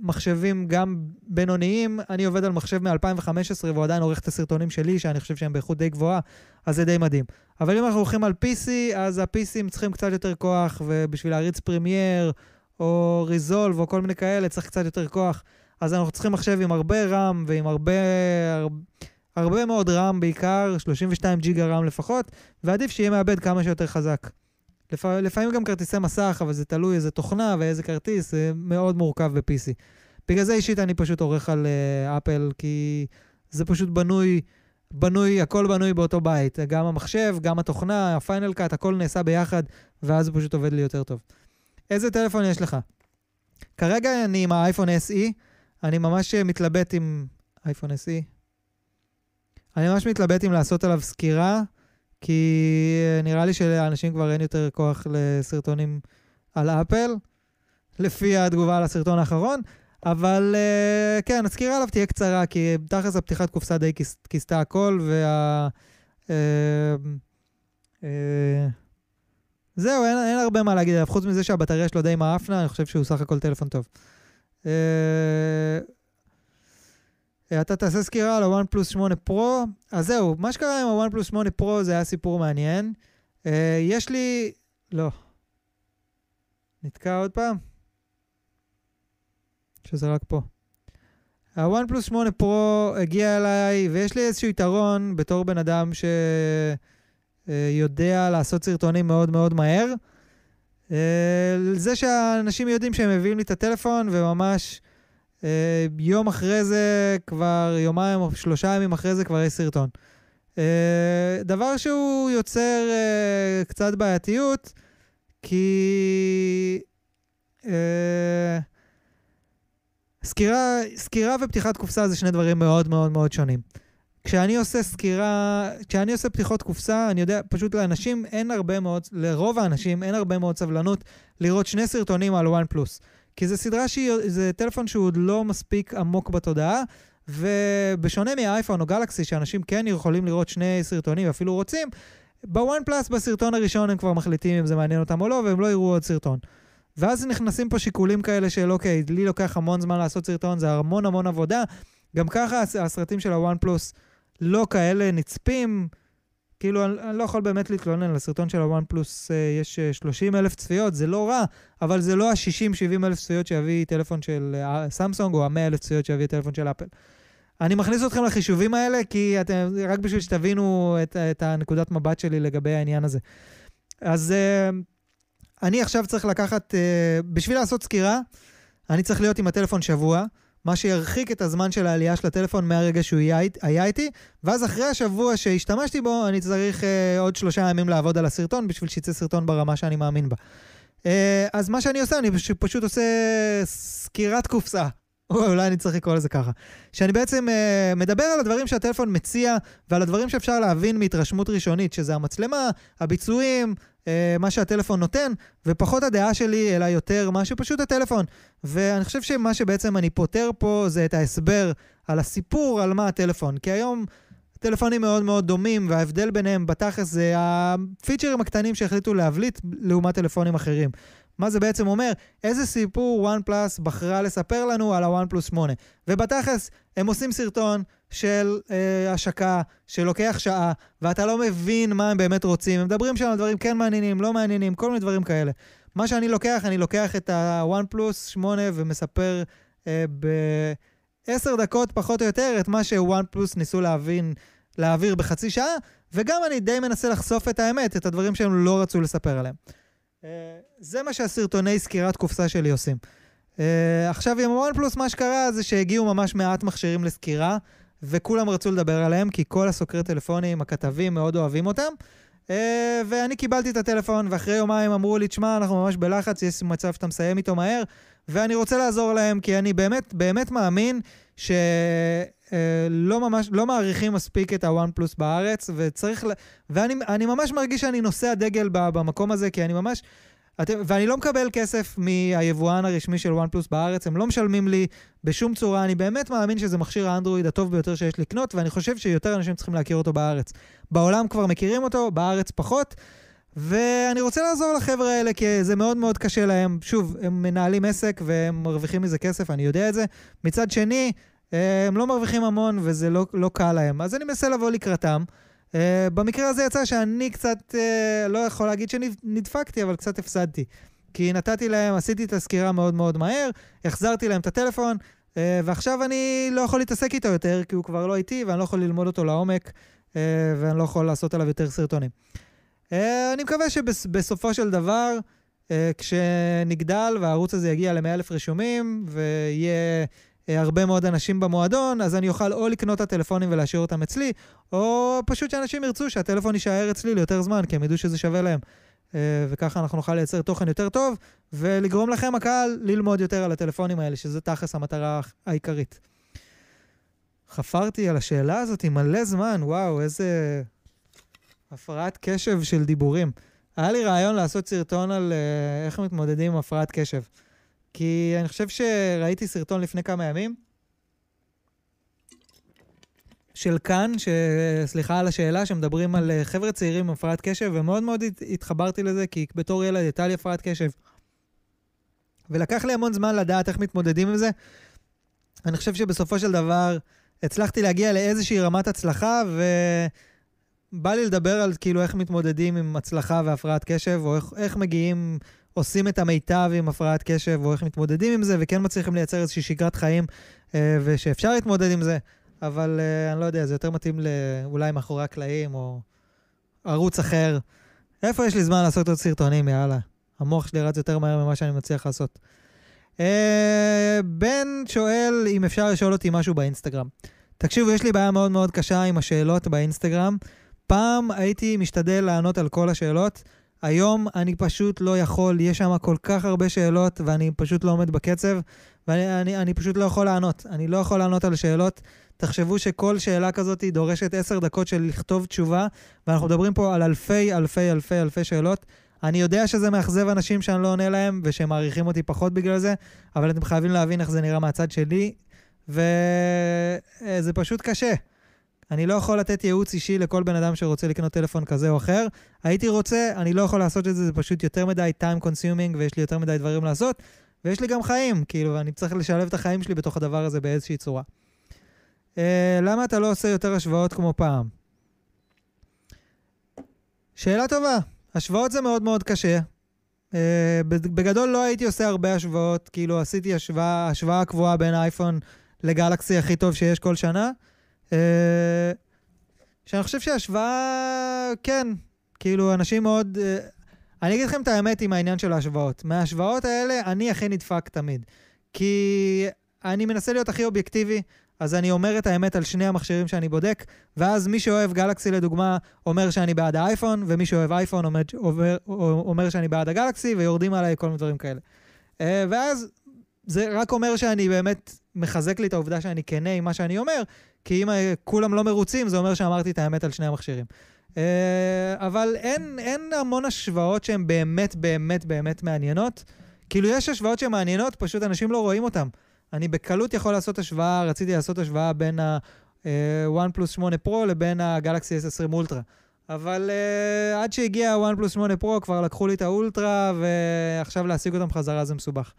שמחשבים גם בינוניים, אני עובד על מחשב מ-2015 והוא עדיין עורך את הסרטונים שלי, שאני חושב שהם באיכות די גבוהה, אז זה די מדהים. אבל אם אנחנו הולכים על PC, אז ה-PCים צריכים קצת יותר כוח, ובשביל להריץ פרמייר, או ריזולב, או כל מיני כאלה, צריך קצת יותר כוח. אז אנחנו צריכים מחשב עם הרבה רם ועם הרבה, הרבה, מאוד רם בעיקר, 32 ג'יגה רם לפחות, ועדיף שיהיה מעבד כמה שיותר חזק. לפ... לפעמים גם כרטיסי מסך, אבל זה תלוי איזה תוכנה ואיזה כרטיס, זה מאוד מורכב ב-PC. בגלל זה אישית אני פשוט עורך על אפל, uh, כי זה פשוט בנוי, בנוי, הכל בנוי באותו בית. גם המחשב, גם התוכנה, הפיינל קאט, הכל נעשה ביחד, ואז זה פשוט עובד לי יותר טוב. איזה טלפון יש לך? כרגע אני עם האייפון SE, אני ממש מתלבט עם... אייפון SE? אני ממש מתלבט אם לעשות עליו סקירה, כי נראה לי שלאנשים כבר אין יותר כוח לסרטונים על אפל, לפי התגובה על הסרטון האחרון. אבל uh, כן, הסקירה עליו תהיה קצרה, כי תכלס הפתיחת קופסה די כיסתה הכל, וה... Uh, uh, זהו, אין, אין הרבה מה להגיד עליו, חוץ מזה שהבטריה שלו די מאפנה, אני חושב שהוא סך הכל טלפון טוב. Uh, אתה תעשה סקירה על ה-one פלוס 8 פרו, אז זהו, מה שקרה עם ה-one פלוס 8 פרו זה היה סיפור מעניין. Uh, יש לי... לא. נתקע עוד פעם? שזה רק פה. ה-one פלוס 8 פרו הגיע אליי, ויש לי איזשהו יתרון בתור בן אדם שיודע אה, לעשות סרטונים מאוד מאוד מהר. אה, זה שאנשים יודעים שהם מביאים לי את הטלפון, וממש אה, יום אחרי זה, כבר יומיים או שלושה ימים אחרי זה, כבר יש סרטון. דבר שהוא יוצר קצת בעייתיות, כי... סקירה, סקירה ופתיחת קופסה זה שני דברים מאוד מאוד מאוד שונים. כשאני עושה סקירה, כשאני עושה פתיחות קופסה, אני יודע, פשוט לאנשים אין הרבה מאוד, לרוב האנשים אין הרבה מאוד סבלנות לראות שני סרטונים על וואן פלוס. כי זו סדרה שהיא, זה טלפון שהוא עוד לא מספיק עמוק בתודעה, ובשונה מאייפון או גלקסי, שאנשים כן יכולים לראות שני סרטונים, אפילו רוצים, בוואן פלוס בסרטון הראשון הם כבר מחליטים אם זה מעניין אותם או לא, והם לא יראו עוד סרטון. ואז נכנסים פה שיקולים כאלה של אוקיי, לי לוקח המון זמן לעשות סרטון, זה המון המון עבודה. גם ככה הסרטים של הוואן פלוס לא כאלה נצפים. כאילו, אני, אני לא יכול באמת להתלונן, לסרטון של הוואן פלוס אה, יש 30 אה, אלף צפיות, זה לא רע, אבל זה לא ה-60-70 אלף צפיות שיביא טלפון של אה, סמסונג, או ה-100 אלף צפיות שיביא טלפון של אפל. אני מכניס אתכם לחישובים האלה, כי אתם, רק בשביל שתבינו את, את הנקודת מבט שלי לגבי העניין הזה. אז... אה, אני עכשיו צריך לקחת, uh, בשביל לעשות סקירה, אני צריך להיות עם הטלפון שבוע, מה שירחיק את הזמן של העלייה של הטלפון מהרגע שהוא היה, איתי, ואז אחרי השבוע שהשתמשתי בו, אני צריך uh, עוד שלושה ימים לעבוד על הסרטון בשביל שיצא סרטון ברמה שאני מאמין בה. Uh, אז מה שאני עושה, אני פשוט עושה סקירת קופסה. או אולי אני צריך לקרוא לזה ככה. שאני בעצם uh, מדבר על הדברים שהטלפון מציע ועל הדברים שאפשר להבין מהתרשמות ראשונית, שזה המצלמה, הביצועים, אה, מה שהטלפון נותן, ופחות הדעה שלי, אלא יותר מה שפשוט הטלפון. ואני חושב שמה שבעצם אני פותר פה זה את ההסבר על הסיפור על מה הטלפון. כי היום טלפונים מאוד מאוד דומים, וההבדל ביניהם בתכלס זה הפיצ'רים הקטנים שהחליטו להבליט לעומת טלפונים אחרים. מה זה בעצם אומר? איזה סיפור OnePlus בחרה לספר לנו על ה-OnePlus 8. ובתכלס, הם עושים סרטון של אה, השקה שלוקח שעה, ואתה לא מבין מה הם באמת רוצים. הם מדברים שם על דברים כן מעניינים, לא מעניינים, כל מיני דברים כאלה. מה שאני לוקח, אני לוקח את ה-OnePlus 8 ומספר אה, בעשר דקות פחות או יותר את מה ש-OnePlus ניסו להבין, להעביר בחצי שעה, וגם אני די מנסה לחשוף את האמת, את הדברים שהם לא רצו לספר עליהם. אה, זה מה שהסרטוני סקירת קופסה שלי עושים. Uh, עכשיו עם הוואן פלוס מה שקרה זה שהגיעו ממש מעט מכשירים לסקירה, וכולם רצו לדבר עליהם, כי כל הסוקרי טלפונים, הכתבים, מאוד אוהבים אותם. Uh, ואני קיבלתי את הטלפון, ואחרי יומיים אמרו לי, תשמע, אנחנו ממש בלחץ, יש מצב שאתה מסיים איתו מהר, ואני רוצה לעזור להם, כי אני באמת, באמת מאמין שלא uh, ממש, לא מעריכים מספיק את הוואן פלוס בארץ, וצריך, ל... ואני ממש מרגיש שאני נושא הדגל במקום הזה, כי אני ממש... אתם, ואני לא מקבל כסף מהיבואן הרשמי של וואן פלוס בארץ, הם לא משלמים לי בשום צורה, אני באמת מאמין שזה מכשיר האנדרואיד הטוב ביותר שיש לקנות, ואני חושב שיותר אנשים צריכים להכיר אותו בארץ. בעולם כבר מכירים אותו, בארץ פחות, ואני רוצה לעזור לחבר'ה האלה, כי זה מאוד מאוד קשה להם. שוב, הם מנהלים עסק והם מרוויחים מזה כסף, אני יודע את זה. מצד שני, הם לא מרוויחים המון וזה לא, לא קל להם. אז אני מנסה לבוא לקראתם. Uh, במקרה הזה יצא שאני קצת, uh, לא יכול להגיד שנדפקתי, אבל קצת הפסדתי. כי נתתי להם, עשיתי את הסקירה מאוד מאוד מהר, החזרתי להם את הטלפון, uh, ועכשיו אני לא יכול להתעסק איתו יותר, כי הוא כבר לא איתי, ואני לא יכול ללמוד אותו לעומק, uh, ואני לא יכול לעשות עליו יותר סרטונים. אה, אני מקווה שבסופו של דבר, אה, כשנגדל והערוץ הזה יגיע ל-100,000 רשומים, ויהיה הרבה מאוד אנשים במועדון, אז אני אוכל או לקנות את הטלפונים ולהשאיר אותם אצלי, או פשוט שאנשים ירצו שהטלפון יישאר אצלי ליותר זמן, כי הם ידעו שזה שווה להם. וככה אנחנו נוכל לייצר תוכן יותר טוב, ולגרום לכם, הקהל, ללמוד יותר על הטלפונים האלה, שזה תכלס המטרה העיקרית. חפרתי על השאלה הזאת עם מלא זמן, וואו, איזה הפרעת קשב של דיבורים. היה לי רעיון לעשות סרטון על uh, איך מתמודדים עם הפרעת קשב. כי אני חושב שראיתי סרטון לפני כמה ימים של כאן, ש... סליחה על השאלה, שמדברים על uh, חבר'ה צעירים עם הפרעת קשב, ומאוד מאוד התחברתי לזה, כי בתור ילד הייתה לי הפרעת קשב. ולקח לי המון זמן לדעת איך מתמודדים עם זה. אני חושב שבסופו של דבר הצלחתי להגיע לאיזושהי רמת הצלחה, ו... בא לי לדבר על כאילו איך מתמודדים עם הצלחה והפרעת קשב, או איך, איך מגיעים, עושים את המיטב עם הפרעת קשב, או איך מתמודדים עם זה, וכן מצליחים לייצר איזושהי שגרת חיים, אה, ושאפשר להתמודד עם זה, אבל אה, אני לא יודע, זה יותר מתאים לאולי מאחורי הקלעים, או ערוץ אחר. איפה יש לי זמן לעשות עוד סרטונים, יאללה. המוח שלי רץ יותר מהר ממה שאני מצליח לעשות. אה, בן שואל אם אפשר לשאול אותי משהו באינסטגרם. תקשיבו, יש לי בעיה מאוד מאוד קשה עם השאלות באינסטגרם. פעם הייתי משתדל לענות על כל השאלות, היום אני פשוט לא יכול, יש שם כל כך הרבה שאלות ואני פשוט לא עומד בקצב, ואני אני, אני פשוט לא יכול לענות. אני לא יכול לענות על שאלות. תחשבו שכל שאלה כזאת דורשת עשר דקות של לכתוב תשובה, ואנחנו מדברים פה על אלפי, אלפי, אלפי, אלפי שאלות. אני יודע שזה מאכזב אנשים שאני לא עונה להם, ושהם מעריכים אותי פחות בגלל זה, אבל אתם חייבים להבין איך זה נראה מהצד שלי, וזה פשוט קשה. אני לא יכול לתת ייעוץ אישי לכל בן אדם שרוצה לקנות טלפון כזה או אחר. הייתי רוצה, אני לא יכול לעשות את זה, זה פשוט יותר מדי time consuming ויש לי יותר מדי דברים לעשות, ויש לי גם חיים, כאילו, אני צריך לשלב את החיים שלי בתוך הדבר הזה באיזושהי צורה. Uh, למה אתה לא עושה יותר השוואות כמו פעם? שאלה טובה. השוואות זה מאוד מאוד קשה. Uh, בגדול לא הייתי עושה הרבה השוואות, כאילו עשיתי השוואה, השוואה קבועה בין אייפון לגלקסי הכי טוב שיש כל שנה. אה, שאני חושב שההשוואה, כן, כאילו, אנשים מאוד... אה, אני אגיד לכם את האמת עם העניין של ההשוואות. מההשוואות האלה אני הכי נדפק תמיד. כי אני מנסה להיות הכי אובייקטיבי, אז אני אומר את האמת על שני המכשירים שאני בודק, ואז מי שאוהב גלקסי לדוגמה אומר שאני בעד האייפון, ומי שאוהב אייפון אומר, אומר, אומר שאני בעד הגלקסי, ויורדים עליי כל מיני דברים כאלה. אה, ואז זה רק אומר שאני באמת מחזק לי את העובדה שאני כנה עם מה שאני אומר, כי אם כולם לא מרוצים, זה אומר שאמרתי את האמת על שני המכשירים. אה, אבל אין, אין המון השוואות שהן באמת, באמת, באמת מעניינות. כאילו, יש השוואות שהן מעניינות, פשוט אנשים לא רואים אותן. אני בקלות יכול לעשות השוואה, רציתי לעשות השוואה בין ה-OnePlus אה, 8 Pro לבין הגלקסי S20 אולטרה. אבל uh, עד שהגיע ה-OnePlus 8 Pro כבר לקחו לי את האולטרה, ועכשיו להשיג אותם חזרה זה מסובך.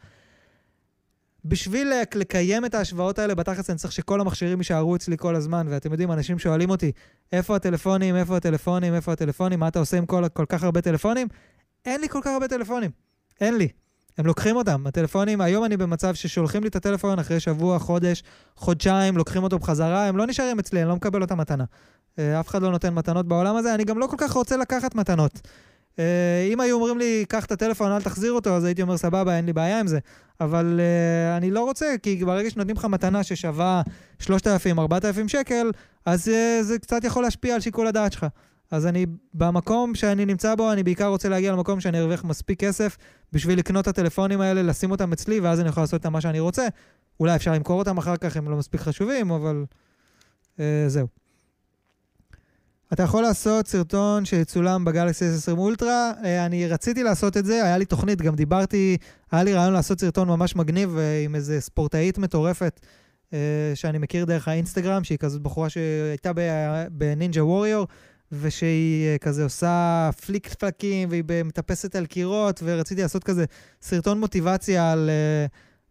בשביל לקיים את ההשוואות האלה, בתכלס אני צריך שכל המכשירים יישארו אצלי כל הזמן, ואתם יודעים, אנשים שואלים אותי, איפה הטלפונים, איפה הטלפונים, איפה הטלפונים, מה אתה עושה עם כל, כל כך הרבה טלפונים? אין לי כל כך הרבה טלפונים, אין לי. הם לוקחים אותם, הטלפונים, היום אני במצב ששולחים לי את הטלפון אחרי שבוע, חודש, חודשיים, לוקחים אותו בחזרה, הם לא נשארים אצלי, אני לא מקבל אותם מתנה. אה, אף אחד לא נותן מתנות בעולם הזה, אני גם לא כל כך רוצה לקחת מתנות. אה, אם היו אומרים לי, קח את הטלפון, אל תחזיר אותו, אז הייתי אומר, סבבה, אין לי בעיה עם זה. אבל uh, אני לא רוצה, כי ברגע שנותנים לך מתנה ששווה 3,000-4,000 שקל, אז uh, זה קצת יכול להשפיע על שיקול הדעת שלך. אז אני, במקום שאני נמצא בו, אני בעיקר רוצה להגיע למקום שאני ארוויח מספיק כסף בשביל לקנות את הטלפונים האלה, לשים אותם אצלי, ואז אני יכול לעשות איתם מה שאני רוצה. אולי אפשר למכור אותם אחר כך, הם לא מספיק חשובים, אבל uh, זהו. אתה יכול לעשות סרטון שיצולם בגלקסי S20 אולטרה. אה, אני רציתי לעשות את זה, היה לי תוכנית, גם דיברתי, היה לי רעיון לעשות סרטון ממש מגניב אה, עם איזה ספורטאית מטורפת אה, שאני מכיר דרך האינסטגרם, שהיא כזאת בחורה שהייתה בנינג'ה ווריור, ושהיא כזה עושה פליק פלקים, והיא מטפסת על קירות, ורציתי לעשות כזה סרטון מוטיבציה על,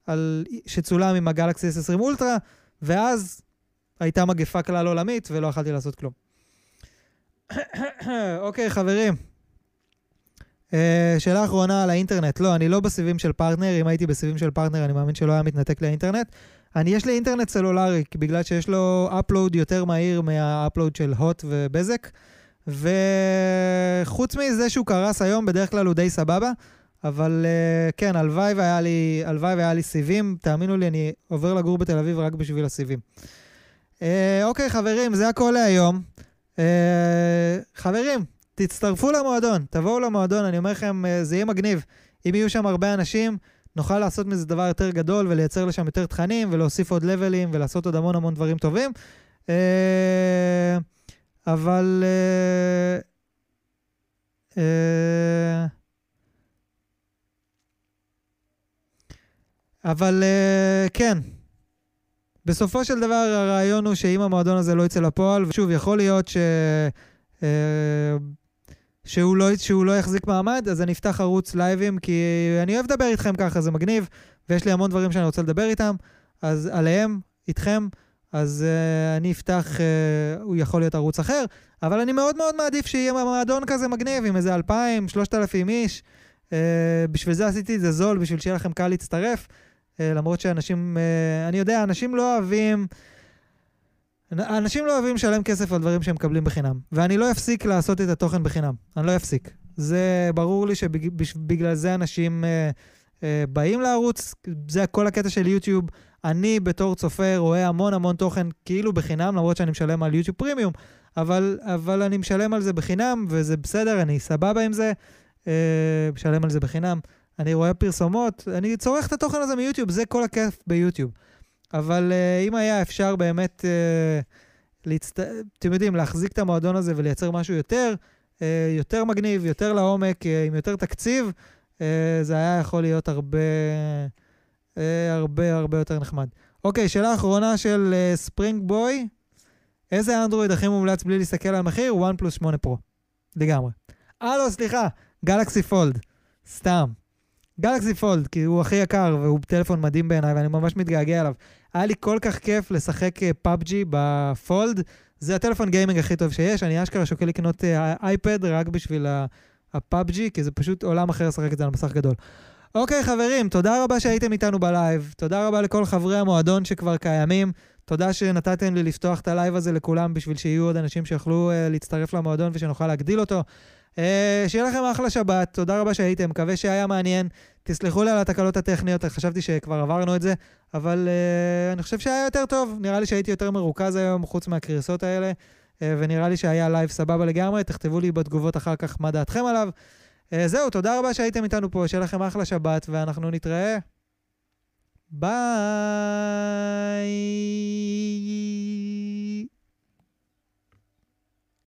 על שצולם עם הגלקסי S20 אולטרה, ואז הייתה מגפה כלל עולמית ולא יכלתי לעשות כלום. אוקיי, חברים. אה, שאלה אחרונה על האינטרנט. לא, אני לא בסיבים של פרטנר. אם הייתי בסיבים של פרטנר, אני מאמין שלא היה מתנתק לי האינטרנט. אני, יש לי אינטרנט סלולרי, בגלל שיש לו upload יותר מהיר מה upload של הוט ובזק, וחוץ מזה שהוא קרס היום, בדרך כלל הוא די סבבה, אבל אה, כן, הלוואי והיה לי, הלוואי והיה לי סיבים. תאמינו לי, אני עובר לגור בתל אביב רק בשביל הסיבים. Uh, אוקיי, חברים, זה הכל להיום. Uh, חברים, תצטרפו למועדון, תבואו למועדון, אני אומר לכם, uh, זה יהיה מגניב. אם יהיו שם הרבה אנשים, נוכל לעשות מזה דבר יותר גדול ולייצר לשם יותר תכנים ולהוסיף עוד לבלים ולעשות עוד המון המון דברים טובים. Uh, אבל... אבל כן, בסופו של דבר הרעיון הוא שאם המועדון הזה לא יצא לפועל, ושוב, יכול להיות ש... Uh, שהוא לא, שהוא לא יחזיק מעמד, אז אני אפתח ערוץ לייבים, כי אני אוהב לדבר איתכם ככה, זה מגניב, ויש לי המון דברים שאני רוצה לדבר איתם, אז עליהם, איתכם, אז uh, אני אפתח, uh, הוא יכול להיות ערוץ אחר, אבל אני מאוד מאוד מעדיף שיהיה מועדון כזה מגניב, עם איזה 2,000, 3,000 איש. Uh, בשביל זה עשיתי את זה זול, בשביל שיהיה לכם קל להצטרף. אה, למרות שאנשים, אה, אני יודע, אנשים לא אוהבים... אנשים לא אוהבים לשלם כסף על דברים שהם מקבלים בחינם. ואני לא אפסיק לעשות את התוכן בחינם. אני לא אפסיק. זה ברור לי שבגלל זה אנשים אה, אה, באים לערוץ, זה כל הקטע של יוטיוב. אני בתור צופה רואה המון המון תוכן כאילו בחינם, למרות שאני משלם על יוטיוב פרימיום, אבל, אבל אני משלם על זה בחינם, וזה בסדר, אני סבבה עם זה, אה, משלם על זה בחינם. אני רואה פרסומות, אני צורך את התוכן הזה מיוטיוב, זה כל הכיף ביוטיוב. אבל uh, אם היה אפשר באמת, uh, להצט... אתם יודעים, להחזיק את המועדון הזה ולייצר משהו יותר, uh, יותר מגניב, יותר לעומק, uh, עם יותר תקציב, uh, זה היה יכול להיות הרבה, uh, הרבה הרבה יותר נחמד. אוקיי, שאלה אחרונה של ספרינג uh, בוי. איזה אנדרואיד הכי מומלץ בלי להסתכל על המחיר? 1 פלוס 8 פרו. לגמרי. לא, סליחה, גלקסי פולד. סתם. גלקסי פולד, כי הוא הכי יקר והוא טלפון מדהים בעיניי ואני ממש מתגעגע אליו. היה לי כל כך כיף לשחק פאבג'י אה, בפולד, זה הטלפון גיימינג הכי טוב שיש, אני אשכרה שוקל לקנות אייפד רק בשביל הפאבג'י, כי זה פשוט עולם אחר לשחק את זה על מסך גדול. אוקיי, חברים, תודה רבה שהייתם איתנו בלייב. תודה רבה לכל חברי המועדון שכבר קיימים. תודה שנתתם לי לפתוח את הלייב הזה לכולם בשביל שיהיו עוד אנשים שיוכלו אה, להצטרף למועדון ושנוכל להגדיל אותו. אה, שיהיה לכם אחלה שבת, תודה רבה שהייתם, מקווה שהיה מעניין. תסלחו לי על התקלות הטכניות, חשבתי שכבר עברנו את זה, אבל אה, אני חושב שהיה יותר טוב, נראה לי שהייתי יותר מרוכז היום, חוץ מהקריסות האלה, אה, ונראה לי שהיה לייב סבבה לגמרי, תכתבו לי בתגובות אחר כך מה דעתכם עליו. אה, זהו, תודה רבה שהייתם איתנו פה, שיהיה לכם אחלה שבת, ואנחנו נתראה. ביי!